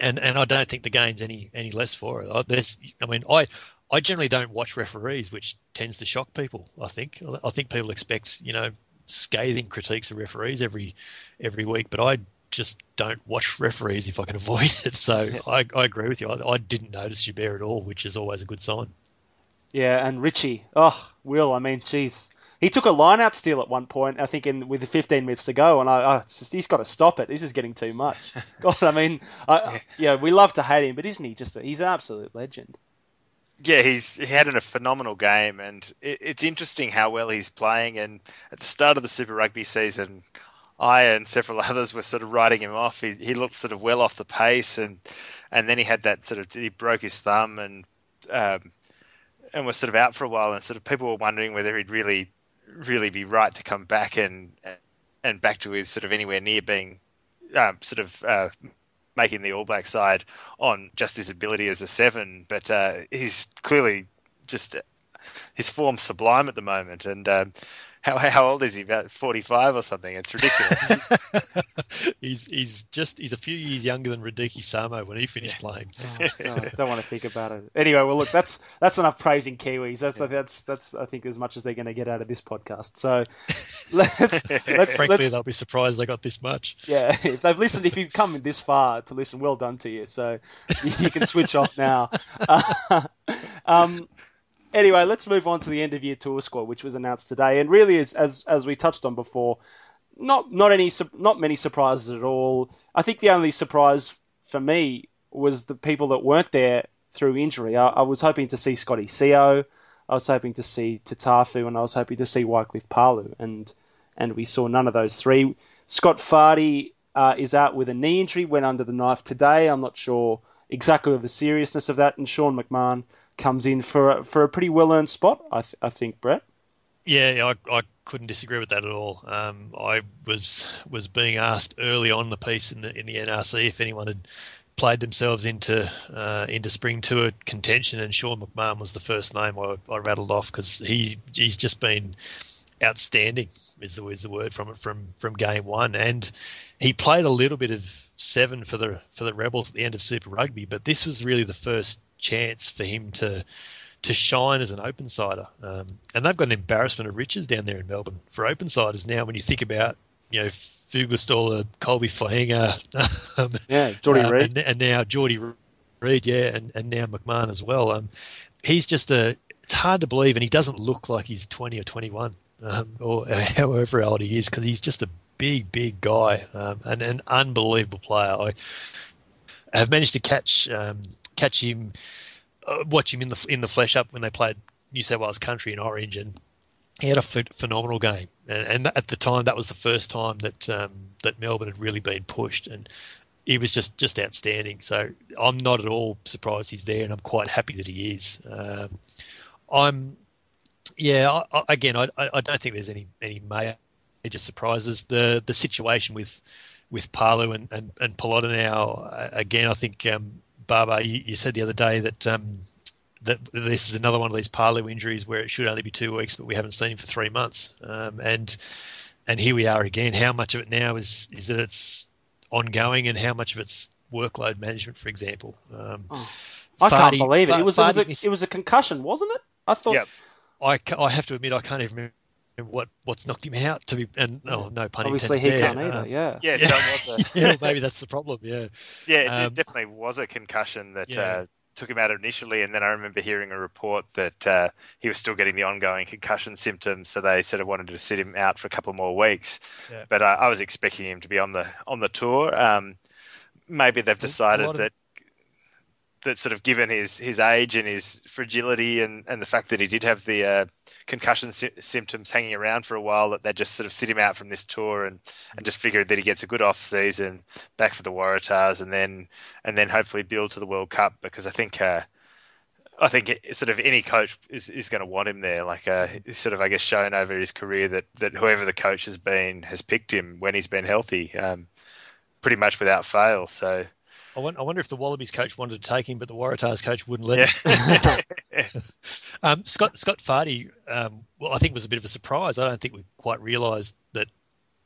and and I don't think the game's any any less for it. I- There's, I mean, I I generally don't watch referees, which tends to shock people. I think I think people expect you know scathing critiques of referees every every week, but I just don't watch referees if I can avoid it. So I, I agree with you. I, I didn't notice Joubert at all, which is always a good sign. Yeah, and Richie. Oh, Will. I mean, jeez. He took a line out steal at one point, I think, in with the 15 minutes to go, and I, oh, just, he's got to stop it. This is getting too much. God, I mean, I, yeah, we love to hate him, but isn't he just? A, he's an absolute legend. Yeah, he's he had a phenomenal game, and it, it's interesting how well he's playing. And at the start of the Super Rugby season, I and several others were sort of writing him off. He, he looked sort of well off the pace, and and then he had that sort of he broke his thumb and um, and was sort of out for a while, and sort of people were wondering whether he'd really really be right to come back and and back to his sort of anywhere near being um, sort of uh, making the All Black side on just his ability as a seven, but uh, he's clearly just his form sublime at the moment. And um, how how old is he? About forty five or something? It's ridiculous. he's he's just he's a few years younger than Radike Samo when he finished playing. Oh, God, don't want to think about it. Anyway, well, look, that's that's enough praising Kiwis. That's that's that's I think as much as they're going to get out of this podcast. So let's let's Frankly, let's they'll be surprised they got this much. yeah. If they've listened, if you've come this far to listen, well done to you. So you can switch off now. um, anyway, let's move on to the end of year tour squad, which was announced today, and really is as as we touched on before, not not any not many surprises at all. I think the only surprise for me was the people that weren't there through injury. I, I was hoping to see Scotty Sio, I was hoping to see Tatafu, and I was hoping to see Wycliffe Palu, and and we saw none of those three. Scott Fardy uh, is out with a knee injury, went under the knife today. I'm not sure exactly of the seriousness of that, and Sean McMahon comes in for a, for a pretty well earned spot, I, th- I think, Brett. Yeah, I, I couldn't disagree with that at all. Um, I was was being asked early on the piece in the in the NRC if anyone had played themselves into uh, into spring tour contention, and Sean McMahon was the first name I, I rattled off because he he's just been outstanding is the is the word from it from from game one, and he played a little bit of seven for the for the Rebels at the end of Super Rugby, but this was really the first chance for him to to shine as an open sider. Um, and they've got an embarrassment of riches down there in Melbourne for open siders now. When you think about you know Fuglistaller, Colby Fainga, um, Yeah, Jordy um, Reid. and, and now Jordy Reid, yeah, and, and now McMahon as well. Um, he's just a. It's hard to believe, and he doesn't look like he's twenty or twenty-one, um, or however old he is, because he's just a big, big guy um, and an unbelievable player. I have managed to catch um, catch him, uh, watch him in the in the flesh up when they played New South Wales Country in Orange, and he had a ph- phenomenal game. And, and at the time, that was the first time that um, that Melbourne had really been pushed, and he was just just outstanding. So I'm not at all surprised he's there, and I'm quite happy that he is. Um, I'm, yeah. I, I, again, I, I don't think there's any any major surprises. The the situation with with Palu and and, and now, again, I think um, Baba, you, you said the other day that. Um, that this is another one of these Palu injuries where it should only be two weeks, but we haven't seen him for three months. Um, and and here we are again. How much of it now is is that it's ongoing, and how much of it's workload management, for example? Um, Oh, I can't believe it. It was, it was, a, it was a concussion, wasn't it? I thought. Yep. I, I have to admit I can't even remember what what's knocked him out. To be and oh no pun Obviously, intended he there. can't either. Um, yeah. yeah, so was a, yeah, maybe that's the problem. Yeah, yeah, it Um, definitely was a concussion that Yeah. uh, took him out initially, and then I remember hearing a report that uh, he was still getting the ongoing concussion symptoms, so they sort of wanted to sit him out for a couple more weeks. Yeah. But I, I was expecting him to be on the on the tour. Um, maybe they've decided lot of- that that sort of given his his age and his fragility and, and the fact that he did have the uh, concussion sy- symptoms hanging around for a while that they just sort of sit him out from this tour and, and just figured that he gets a good off season back for the Waratahs and then and then hopefully build to the World Cup because I think uh, I think it, sort of any coach is, is going to want him there. Like uh, sort of I guess shown over his career that, that whoever the coach has been has picked him when he's been healthy um, pretty much without fail. So I won- I wonder if the Wallabies coach wanted to take him, but the Waratahs coach wouldn't let him. Um, Scott Scott Fardy, um, well, I think was a bit of a surprise. I don't think we quite realised that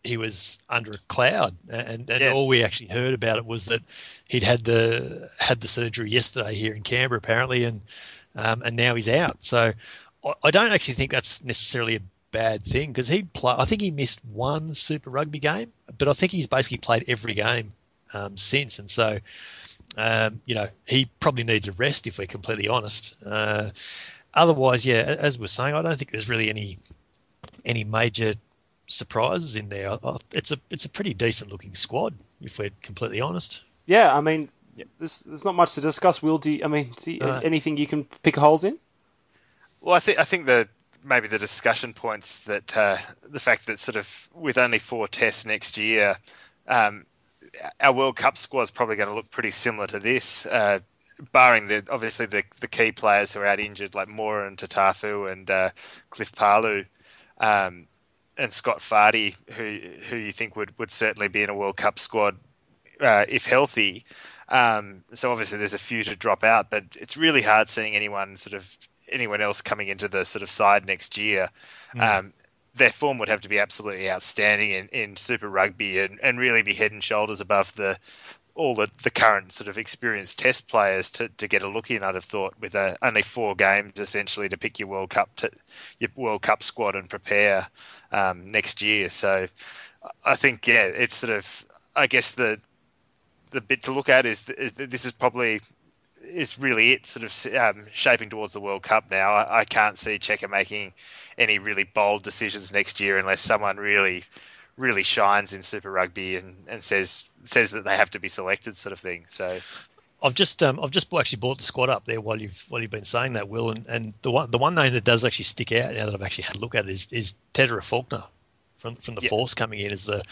he was under a cloud, and and Yeah. all we actually heard about it was that he'd had the had the surgery yesterday here in Canberra apparently, and um, and now he's out. So I, I don't actually think that's necessarily a bad thing because he play. I think he missed one Super Rugby game, but I think he's basically played every game um, since, and so um, you know he probably needs a rest if we're completely honest. Uh, otherwise, yeah, as we're saying, I don't think there's really any any major surprises in there. I- I- It's a it's a pretty decent looking squad if we're completely honest. Yeah, I mean, there's, there's not much to discuss. Will, do you, I mean, do you- No. anything you can pick holes in? Well, I think I think the maybe the discussion points that uh, the fact that sort of with only four tests next year, um, our World Cup squad is probably going to look pretty similar to this, uh, barring the obviously the the key players who are out injured like Moore and Tatafu and uh, Cliff Palu. Um, and Scott Fardy, who who you think would, would certainly be in a World Cup squad uh, if healthy. Um, so obviously there's a few to drop out, but it's really hard seeing anyone sort of anyone else coming into the sort of side next year. Um, their form would have to be absolutely outstanding in, in Super Rugby and, and really be head and shoulders above the all the, the current sort of experienced test players to, to get a look in. I'd have thought with uh, only four games essentially to pick your World Cup to, your World Cup squad and prepare um, next year. So I think yeah, it's sort of I guess the the bit to look at is, is this is probably is really it sort of um, shaping towards the World Cup now. I, I can't see Cheika making any really bold decisions next year unless someone really really shines in Super Rugby and, and says says that they have to be selected, sort of thing. So I've just um, I've just actually brought the squad up there while you've while you've been saying that, Will, and, and the one the one name that does actually stick out now that I've actually had a look at it is is Tetera Faulkner from from the Yeah. Force coming in as the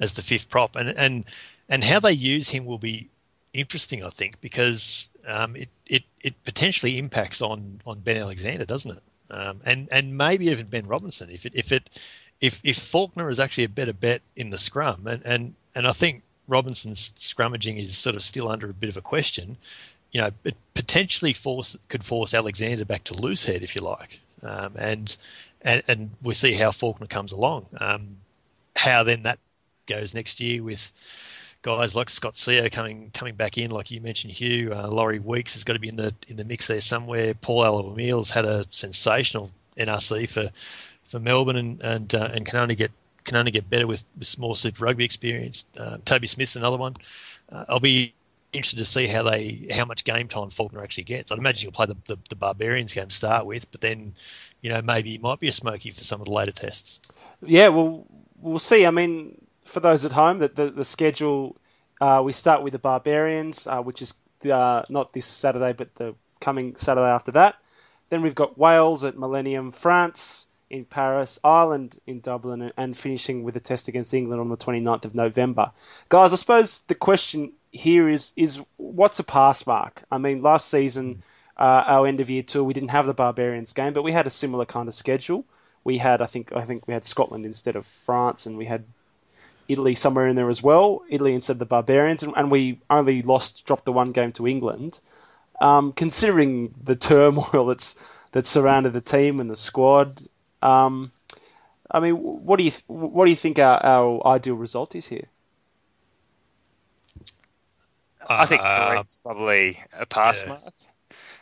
as the fifth prop, and and and how they use him will be interesting, I think, because um, it, it it potentially impacts on on Ben Alexander, doesn't it? Um, and and maybe even Ben Robinson if it if it if if Faulkner is actually a better bet in the scrum, and and and I think Robinson's scrummaging is sort of still under a bit of a question. You know, it potentially force could force Alexander back to loose head if you like, um, and and and we'll see how Faulkner comes along. Um, how then that goes next year with guys like Scott Sio coming coming back in, like you mentioned, Hugh. Uh, Laurie Weeks has got to be in the in the mix there somewhere. Paul Alo-Emile's had a sensational NRC for for Melbourne and and uh, and can only get can only get better with, with more Super Rugby experience. Uh, Toby Smith's another one. Uh, I'll be interested to see how they how much game time Faulkner actually gets. I'd imagine he'll play the, the, the Barbarians game to start with, but then you know maybe he might be a smoky for some of the later tests. Yeah, well, we'll see. I mean, for those at home, that the, the schedule, uh, we start with the Barbarians, uh, which is uh, not this Saturday, but the coming Saturday after that. Then we've got Wales at Millennium, France in Paris, Ireland in Dublin, and, finishing with a test against England on the 29th of November. Guys, I suppose the question here is is what's a pass mark? I mean, last season, uh, our end of year tour, we didn't have the Barbarians game, but we had a similar kind of schedule. We had, I think, I think we had Scotland instead of France, and we had Italy somewhere in there as well. Italy instead of the Barbarians, and, and we only lost, dropped the one game to England. Um, considering the turmoil that's that surrounded the team and the squad, um, I mean, what do you th- what do you think our, our ideal result is here? I think Uh, three's probably a pass yeah. mark.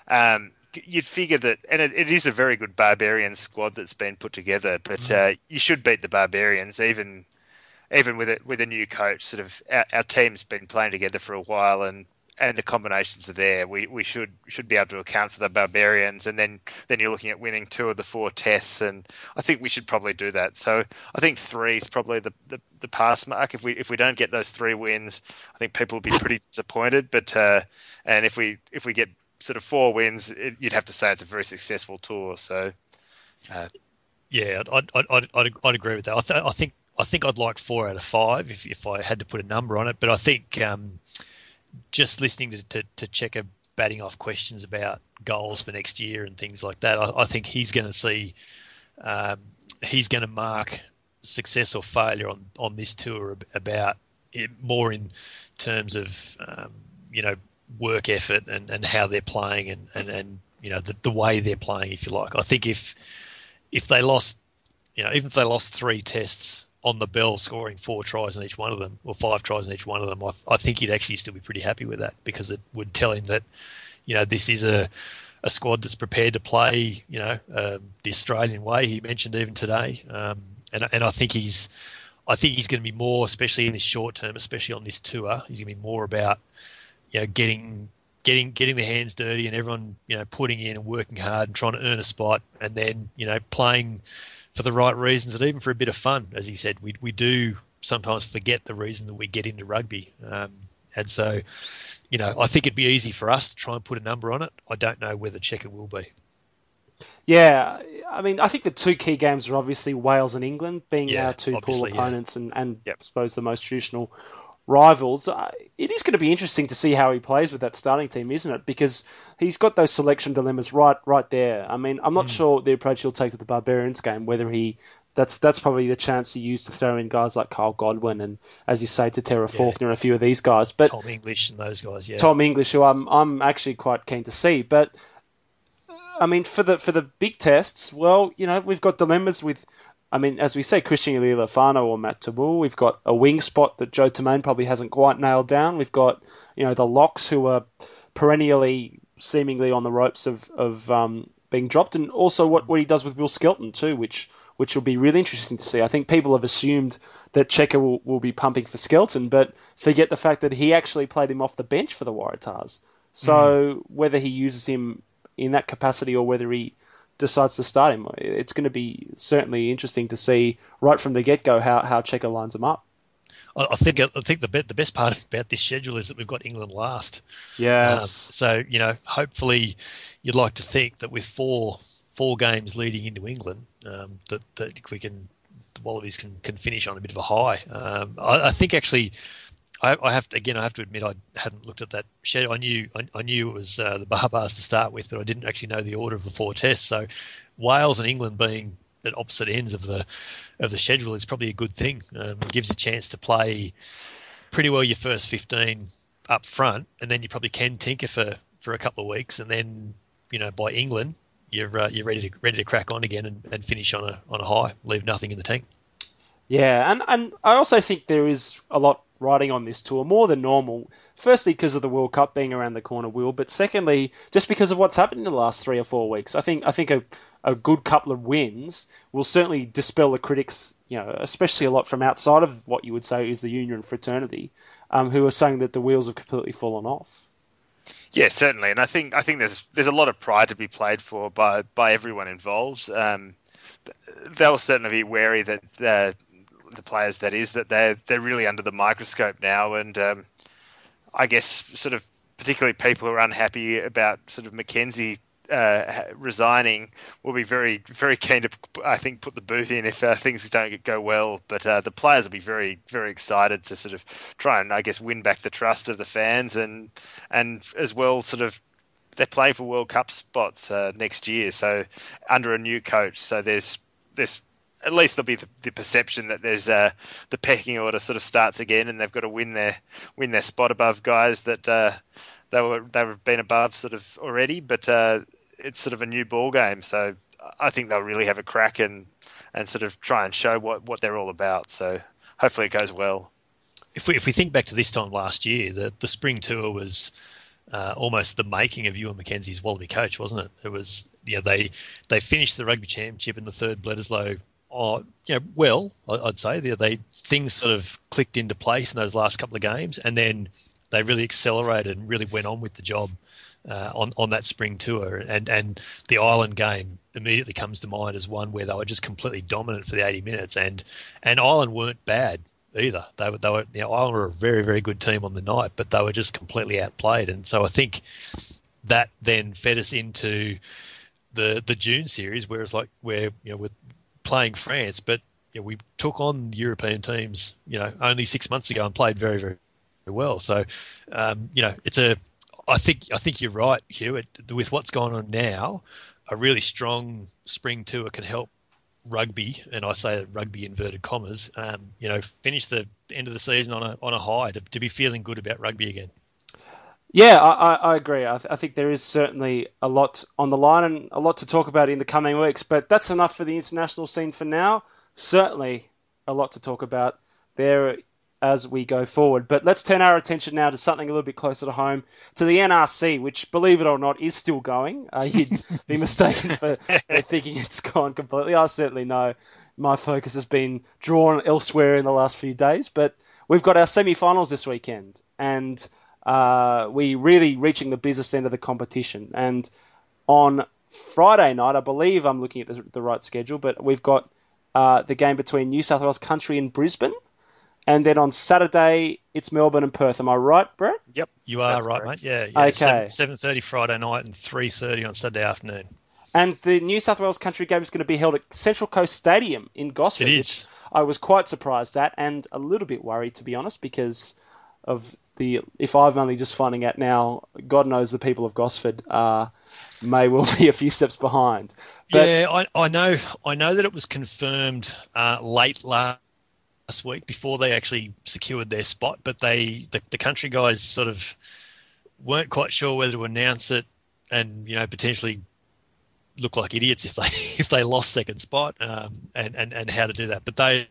Um, you'd figure that, and it, it is a very good Barbarian squad that's been put together. But Mm. uh, you should beat the Barbarians, even even with it with a new coach. Sort of, our, our team's been playing together for a while, and and the combinations are there, we, we should should be able to account for the barbarians, and then then you're looking at winning two of the four tests, and I think we should probably do that. So I think three is probably the, the, the pass mark. If we if we don't get those three wins, I think people will be pretty disappointed. But uh, and if we if we get sort of four wins, it, you'd have to say it's a very successful tour. So. Uh, yeah, I'd, I'd, I'd, I'd, agree with that. I, th- I think I think I'd like four out of five if, if I had to put a number on it. But I think um, just listening to, to, to Cheika batting off questions about goals for next year and things like that, I, I think he's going to see, um, he's going to mark success or failure on, on this tour about it more in terms of, um, you know, work effort and, and how they're playing and, and, and you know, the, the way they're playing, if you like. I think if, if they lost, you know, even if they lost three tests on the bell scoring four tries in each one of them, or five tries in each one of them, I, I, think he'd actually still be pretty happy with that because it would tell him that, you know, this is a, a squad that's prepared to play, you know, um, the Australian way. He mentioned even today, um, and and I think he's, I think he's going to be more, especially in this short term, especially on this tour, he's going to be more about, you know, getting getting getting their hands dirty and everyone you know putting in and working hard and trying to earn a spot and then you know playing for the right reasons and even for a bit of fun. As he said, we we do sometimes forget the reason that we get into rugby. Um, and so, you know, I think it'd be easy for us to try and put a number on it. I don't know whether Cheika will be. Yeah, I mean, I think the two key games are obviously Wales and England, being yeah, our two pool opponents, yeah. and, and yep. I suppose the most traditional rivals. Uh, it is going to be interesting to see how he plays with that starting team, isn't it? Because he's got those selection dilemmas right, right there. I mean, I'm not mm. sure the approach he'll take to the Barbarians game, whether he that's that's probably the chance he used to throw in guys like Kyle Godwin and, as you say, Tetera yeah. Faulkner and a few of these guys. But Tom English and those guys, yeah. Tom English, who I'm I'm actually quite keen to see, but. I mean, for the for the big tests, well, you know, we've got dilemmas with I mean, as we say, Christian Leali'ifano or Matt To'o. We've got a wing spot that Joe Tomane probably hasn't quite nailed down. We've got, you know, the locks who are perennially seemingly on the ropes of, of um, being dropped, and also what, what he does with Will Skelton too, which which will be really interesting to see. I think people have assumed that Cheika will, will be pumping for Skelton, but forget the fact that he actually played him off the bench for the Waratahs. So mm. whether he uses him in that capacity or whether he decides to start him. It's going to be certainly interesting to see right from the get go how how Cheika lines him up. I think I think the the best part about this schedule is that we've got England last. Yes. Um, so you know, hopefully, you'd like to think that with four four games leading into England, um, that that we can the Wallabies can can finish on a bit of a high. Um, I, I, think actually I, I, have to, again. I have to admit I hadn't looked at that schedule. I knew I, I knew it was uh, the Barbars to start with, but I didn't actually know the order of the four tests. So Wales and England being at opposite ends of the of the schedule is probably a good thing. Um, it gives you a chance to play pretty well your first fifteen up front, and then you probably can tinker for, for a couple of weeks, and then you know by England you're uh, you're ready to ready to crack on again and, and finish on a on a high, leave nothing in the tank. Yeah, and and I also think there is a lot riding on this tour more than normal. Firstly, because of the World Cup being around the corner, Will, but secondly, just because of what's happened in the last three or four weeks. I think I think a, a good couple of wins will certainly dispel the critics, you know, especially a lot from outside of what you would say is the union fraternity, um, who are saying that the wheels have completely fallen off. Yeah, certainly, and I think I think there's there's a lot of pride to be played for by by everyone involved. Um, they'll certainly be wary that uh, the players that is that they're they're really under the microscope now, and um, I guess sort of particularly people who are unhappy about sort of McKenzie uh, resigning will be very very keen to I think put the boot in if uh, things don't go well. But uh, the players will be very very excited to sort of try and I guess win back the trust of the fans and and as well sort of they're playing for World Cup spots uh, next year, so under a new coach. So there's there's at least there'll be the, the perception that there's uh, the pecking order sort of starts again, and they've got to win their win their spot above guys that uh, they were they've been above sort of already. But uh, it's sort of a new ball game, so I think they'll really have a crack and and sort of try and show what, what they're all about. So hopefully it goes well. If we if we think back to this time last year, the the spring tour was. Uh, almost the making of Ewen McKenzie's Wallaby coach, wasn't it? It was, you know, they they finished the rugby championship in the third Bledisloe uh, you know, well, I'd say they, they things sort of clicked into place in those last couple of games, and then they really accelerated and really went on with the job uh, on on that spring tour. And and the Ireland game immediately comes to mind as one where they were just completely dominant for the 80 minutes. And and Ireland weren't bad either. They were they were you know, Ireland were a very very good team on the night, but they were just completely outplayed. And so I think that then fed us into the the June series, where it's like where you know we're playing France, but you know, we took on European teams, you know, only six months ago and played very very well. So, um, you know, it's a I think I think you're right, Hugh. It, with what's going on now, a really strong spring tour can help rugby, and I say rugby inverted commas. Um, you know, finish the end of the season on a on a high to, to be feeling good about rugby again. Yeah, I, I agree. I, th- I, think there is certainly a lot on the line and a lot to talk about in the coming weeks. But that's enough for the international scene for now. Certainly a lot to talk about there as we go forward. But let's turn our attention now to something a little bit closer to home, to the NRC, which, believe it or not, is still going. Uh, you'd be mistaken for, for thinking it's gone completely. I certainly know my focus has been drawn elsewhere in the last few days. But we've got our semi-finals this weekend, and uh, we really reaching the business end of the competition. And on Friday night, I believe I'm looking at the, the right schedule, but we've got uh, the game between New South Wales Country and Brisbane. And then on Saturday, it's Melbourne and Perth. Am I right, Brett? Yep, you are That's right, correct. mate. Yeah, yeah. Okay. Seven thirty Friday night and three thirty on Saturday afternoon. And the New South Wales Country game is going to be held at Central Coast Stadium in Gosford. It which is. I was quite surprised at and a little bit worried, to be honest, because of the. If I'm only just finding out now, God knows the people of Gosford uh, may well be a few steps behind. But yeah, I, I know. I know that it was confirmed uh, late last week before they actually secured their spot, but they the, the country guys sort of weren't quite sure whether to announce it and you know potentially look like idiots if they if they lost second spot um, and, and and how to do that. But they,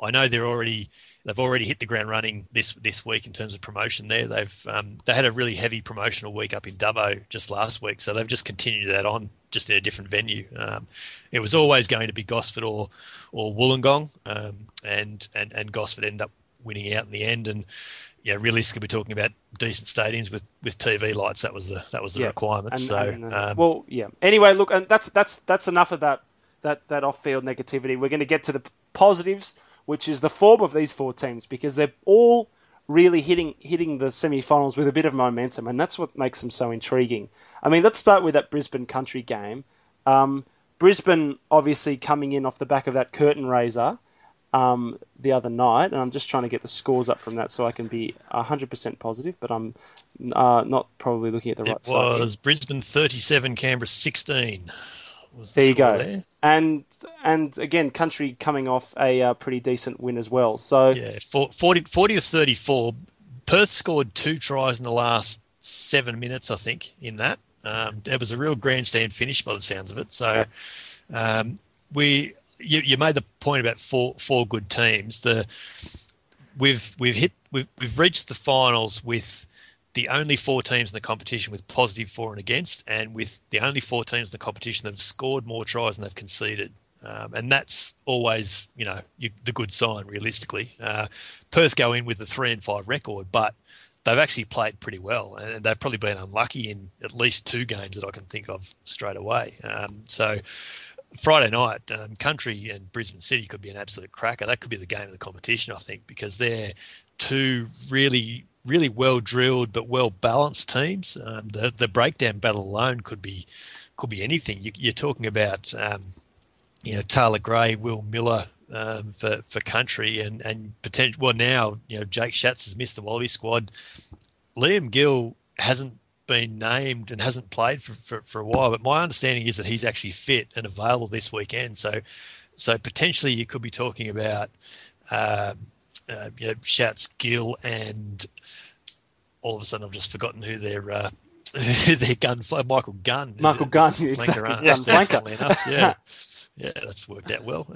I know they're already they've already hit the ground running this this week in terms of promotion. There, they've um, they had a really heavy promotional week up in Dubbo just last week, so they've just continued that on just in a different venue. Um, it was always going to be Gosford or or Wollongong, um, and and and Gosford ended up winning out in the end. And yeah, realistically, we're talking about decent stadiums with, with TV lights. That was the that was the Yeah, requirement. And- so and, uh, well, yeah. Anyway, look, and that's that's that's enough about that that off-field negativity. We're going to get to the positives, which is the form of these four teams because they're all really hitting hitting the semi-finals with a bit of momentum, and that's what makes them so intriguing. I mean, let's start with that Brisbane Country game. Um, Brisbane obviously coming in off the back of that curtain raiser um, the other night, and I'm just trying to get the scores up from that so I can be 100% positive, but I'm uh, not probably looking at the right it side. was Brisbane 37, Canberra 16. There you go. There. And and again, country coming off a uh, pretty decent win as well. So Yeah, for- 40, 40 to 34. Perth scored two tries in the last seven minutes, I think, in that. Um, it was a real grandstand finish by the sounds of it. So um, we, you, you made the point about four four good teams. The we've we've hit we've we've reached the finals with the only four teams in the competition with positive for and against, and with the only four teams in the competition that have scored more tries than they've conceded. Um, and that's always, you know, you, the good sign, realistically. Uh, Perth go in with a three and five record, but they've actually played pretty well, and they've probably been unlucky in at least two games that I can think of straight away. Um, so Friday night, um, Country and Brisbane City could be an absolute cracker. That could be the game of the competition, I think, because they're two really, really well drilled but well balanced teams. Um, the the breakdown battle alone could be could be anything. You, you're talking about, um, you know, Taylor Gray, Will Miller. Um, for for country and and potential well now you know Jake Schatz has missed the Wallaby squad. Liam Gill hasn't been named and hasn't played for, for, for a while, but my understanding is that he's actually fit and available this weekend. So, so potentially you could be talking about um, uh, you know, Schatz, Gill, and all of a sudden I've just forgotten who their uh, who their gun Michael Gunn, Michael Gunn, flanker, exactly, aren't gun flanker. Enough, yeah. Yeah, that's worked out well,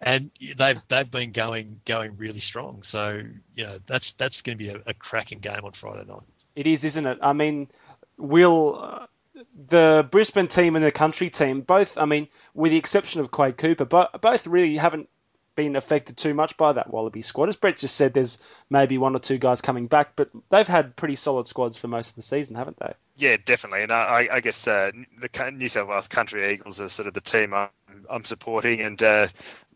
and they've they've been going going really strong. So you know that's that's going to be a, a cracking game on Friday night. it is, isn't it? I mean, will uh, the Brisbane team and the country team both? I mean, with the exception of Quade Cooper, but both really haven't been affected too much by that Wallaby squad. As Brett just said, there's maybe one or two guys coming back, but they've had pretty solid squads for most of the season, haven't they? Yeah, definitely. And I, I guess uh, the New South Wales Country Eagles are sort of the team I'm, I'm supporting, and uh,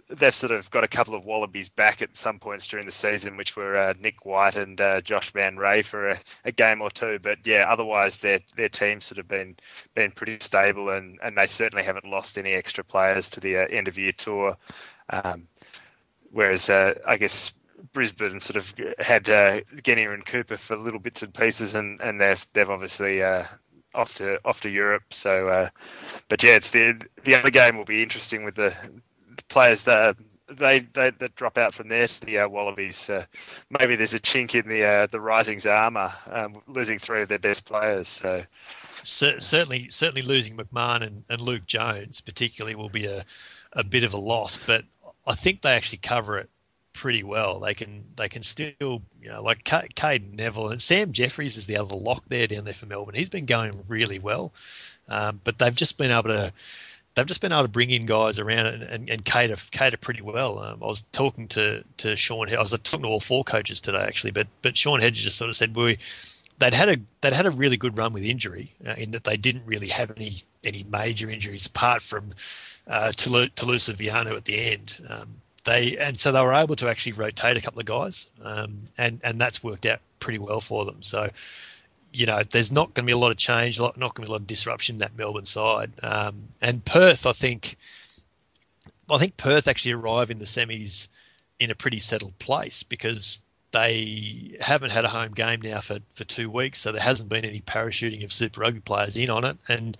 they've sort of got a couple of Wallabies back at some points during the season, which were uh, Nick White and uh, Josh Mann-Rea for a, a, game or two. But yeah, otherwise their their team's sort of been been pretty stable, and, and they certainly haven't lost any extra players to the uh, end of year tour. Um, whereas uh, I guess Brisbane sort of had uh, and Cooper for little bits and pieces, and, and they've they've obviously uh, off to off to Europe. So, uh, but yeah, it's the the other game will be interesting with the, the players that they, they that drop out from there to the uh, Wallabies. Maybe there's a chink in the uh, the Rising's armour, um, losing three of their best players. So. certainly, certainly losing McMahon and, and Luke Jones, particularly, will be a, a bit of a loss. But I think they actually cover it pretty well. They can they can still you know like Cadeyrn Neville and Sam Jeffries is the other lock there down there for Melbourne. He's been going really well, um, but they've just been able to they've just been able to bring in guys around and, and, and cater cater pretty well. Um, I was talking to to Sean. I was talking to all four coaches today actually, but but Sean Hedges just sort of said we they'd had a they'd had a really good run with injury uh, in that they didn't really have any any major injuries apart from uh, Toulouse, Toulouse Viano at the end. Um, they and so they were able to actually rotate a couple of guys, um, and and that's worked out pretty well for them. So, you know, there's not going to be a lot of change, not going to be a lot of disruption in that Melbourne side. Um, and Perth, I think, I think Perth actually arrive in the semis in a pretty settled place because they haven't had a home game now for, for two weeks, so there hasn't been any parachuting of Super Rugby players in on it, and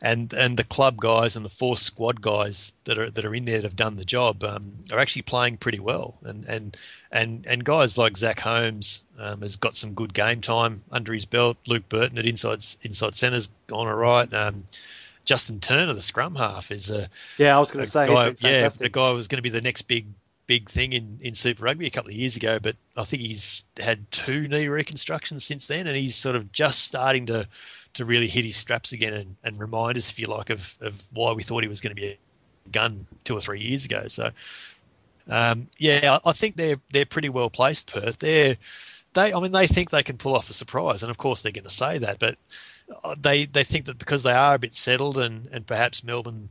and and the club guys and the four squad guys that are that are in there that have done the job um, are actually playing pretty well. And and and and guys like Zach Holmes um, has got some good game time under his belt. Luke Burton at inside inside centre's gone all right. Um, Justin Turner, the scrum half, is a yeah. I was going to say, guy, yeah, the guy was going to be the next big big thing in, in Super Rugby a couple of years ago, but I think he's had two knee reconstructions since then, and he's sort of just starting to to really hit his straps again and, and remind us, if you like, of, of why we thought he was going to be a gun two or three years ago. So, um, yeah, I, I think they're they're pretty well placed. Perth, they're they, I mean, they think they can pull off a surprise, and of course they're going to say that, but uh, they they think that because they are a bit settled and and perhaps Melbourne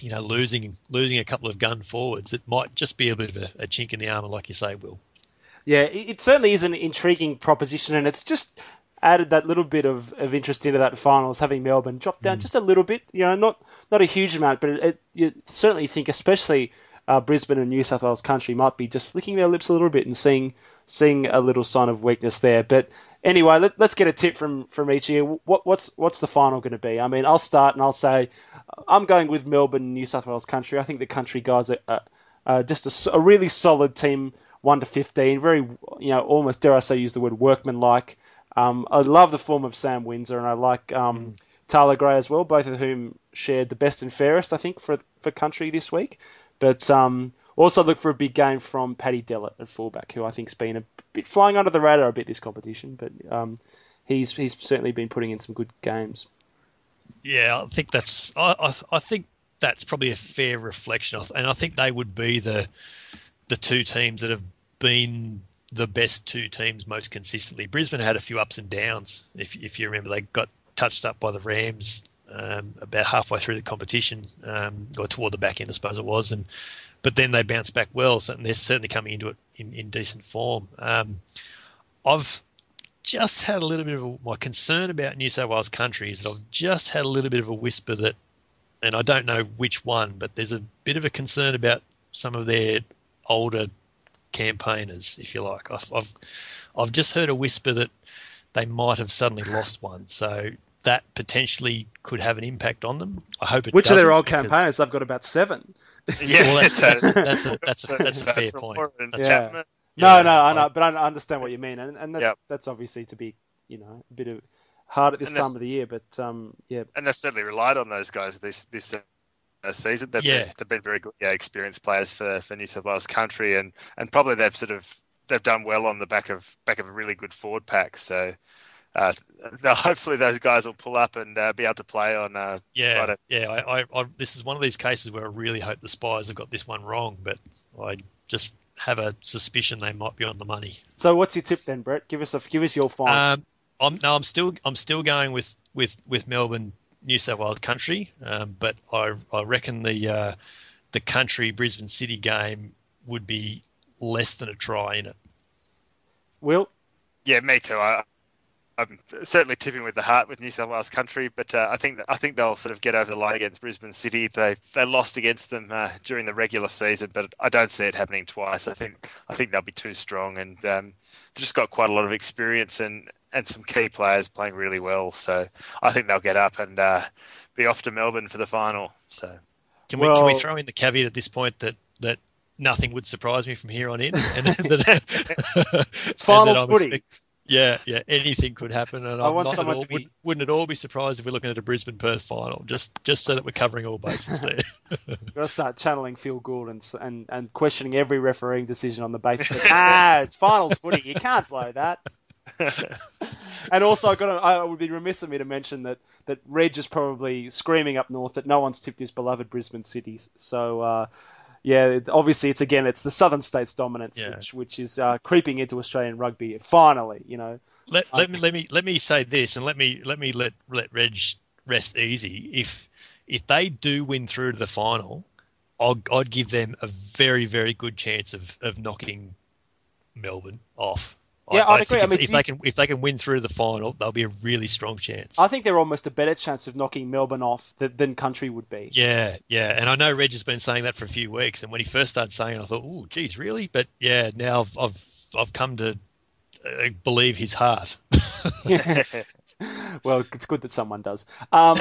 you know, losing losing a couple of gun forwards, it might just be a bit of a, a chink in the armour, like you say, Will. Yeah, it certainly is an intriguing proposition, and it's just added that little bit of, of interest into that finals, having Melbourne drop down mm. just a little bit. You know, not not a huge amount, but it, it, you certainly think, especially uh, Brisbane and New South Wales country, might be just licking their lips a little bit and seeing seeing a little sign of weakness there. But anyway, let, us get a tip from from each year. What, what's what's the final going to be? I mean, I'll start and I'll say I'm going with Melbourne, New South Wales country. I think the country guys are, are, are just a, a, really solid team, one to fifteen. Very, you know, almost dare I say, use the word workmanlike. Um, I love the form of Sam Windsor, and I like um, mm. Tyler Gray as well. Both of whom shared the best and fairest, I think, for for country this week. But um, also look for a big game from Paddy Dellett at fullback, who I think's been a bit flying under the radar a bit this competition, but um, he's he's certainly been putting in some good games. Yeah, I think that's I, I, I think that's probably a fair reflection, and I think they would be the the two teams that have been the best two teams most consistently. Brisbane had a few ups and downs. If if you remember, they got touched up by the Rams um, about halfway through the competition, um, or toward the back end, I suppose it was, and but then they bounce back well. So they're certainly coming into it in, in decent form. Um, I've just had a little bit of a, my concern about New South Wales country is that I've just had a little bit of a whisper that, and I don't know which one, but there's a bit of a concern about some of their older campaigners, if you like. I've, I've, I've just heard a whisper that they might have suddenly lost one. So that potentially could have an impact on them. I hope it. Which of their old campaigners? I've got about seven. Yeah, well, that's, that's, that's, a that's a that's a fair point. That's yeah. No, yeah, no, I know, but I understand what you mean, and, and that's, yep. that's obviously to be, you know, a bit of hard at this time of the year, but um, yeah. And they've certainly relied on those guys this this uh, season. They've, yeah. been, they've been very good, yeah, experienced players for, for New South Wales country, and, and probably they've sort of they've done well on the back of back of a really good forward pack. So uh, hopefully those guys will pull up and uh, be able to play on. Uh, Yeah, Friday. yeah. I, I, I, this is one of these cases where I really hope the Spies have got this one wrong, but I just have a suspicion they might be on the money. So what's your tip then, Brett? Give us a give us your final. Um, I'm no, I'm still I'm still going with with with Melbourne, New South Wales country, um, but I I reckon the uh, the country Brisbane City game would be less than a try in it. Will Yeah, me too. I, I'm certainly tipping with the heart with New South Wales country, but uh, I think I think they'll sort of get over the line against Brisbane City. They they lost against them uh, during the regular season, but I don't see it happening twice. I think I think they'll be too strong, and um, they've just got quite a lot of experience and and some key players playing really well. So I think they'll get up and uh, be off to Melbourne for the final. So Can we can we throw in the caveat at this point that that nothing would surprise me from here on in, and that, it's finals footy. Yeah, yeah, anything could happen, and I I'm want not at someone all, to be- would, wouldn't at all be surprised if we're looking at a Brisbane Perth final, just just so that we're covering all bases there. Got to start channeling Phil Gould and, and and questioning every refereeing decision on the basis that ah, it's finals footy. You can't blow that. and also, I got. To, I would be remiss of me to mention that that Reg is probably screaming up north that no one's tipped his beloved Brisbane cities. So. Uh, yeah, it- obviously it's again it's the southern states dominance Yeah. which which is uh, creeping into Australian rugby finally. You know, let, let me let me let me say this, and let me let me let let Reg rest easy. If if they do win through to the final, I'd, I'd give them a very very good chance of of knocking Melbourne off. Yeah, I'd agree. think I if, mean, if you- they can if they can win through the final, they'll be a really strong chance. I think they're almost a better chance of knocking Melbourne off than, than Country would be. Yeah, yeah, and I know Reg has been saying that for a few weeks. And when he first started saying, it, I thought, "Oh, geez, really?" But yeah, now I've I've, I've come to uh, believe his heart. well, it's good that someone does. Um,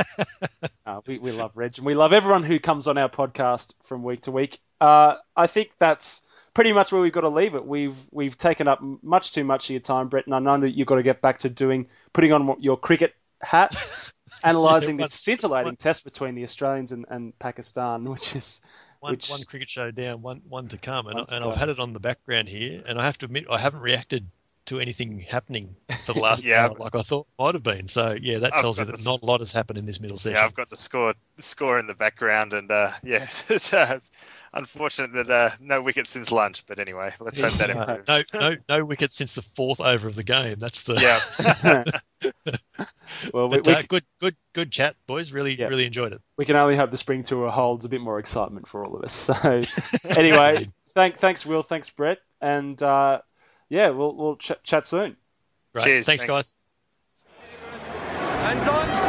uh, we, we love Reg and we love everyone who comes on our podcast from week to week. Uh, I think that's pretty much where we've got to leave it. We've we've taken up much too much of your time, Brett, and I know that you've got to get back to doing putting on your cricket hat, analysing Yeah, this scintillating test between the Australians and, and Pakistan, which is one, Which- one cricket show down, one one to come, and, One to and. I've had it on the background here, and I have to admit I haven't reacted to anything happening for the last Yeah. hour like I thought might have been. So yeah, that I've tells you that this- not a lot has happened in this middle session. yeah, I've got the score the score in the background, and uh, yeah, it's uh, unfortunate that uh, no wicket since lunch. But anyway, let's hope that improves. no, no, no wickets since the fourth over of the game. That's the yeah. well, we, But, we, uh, good, good, good chat, boys. Really, Yeah. really enjoyed it. we can only hope the spring tour holds a bit more excitement for all of us. So anyway, thank, thanks Will, thanks Brett, and uh, yeah, we'll we'll ch- chat soon. Right. Cheers, Thanks, thanks. guys. Hands on.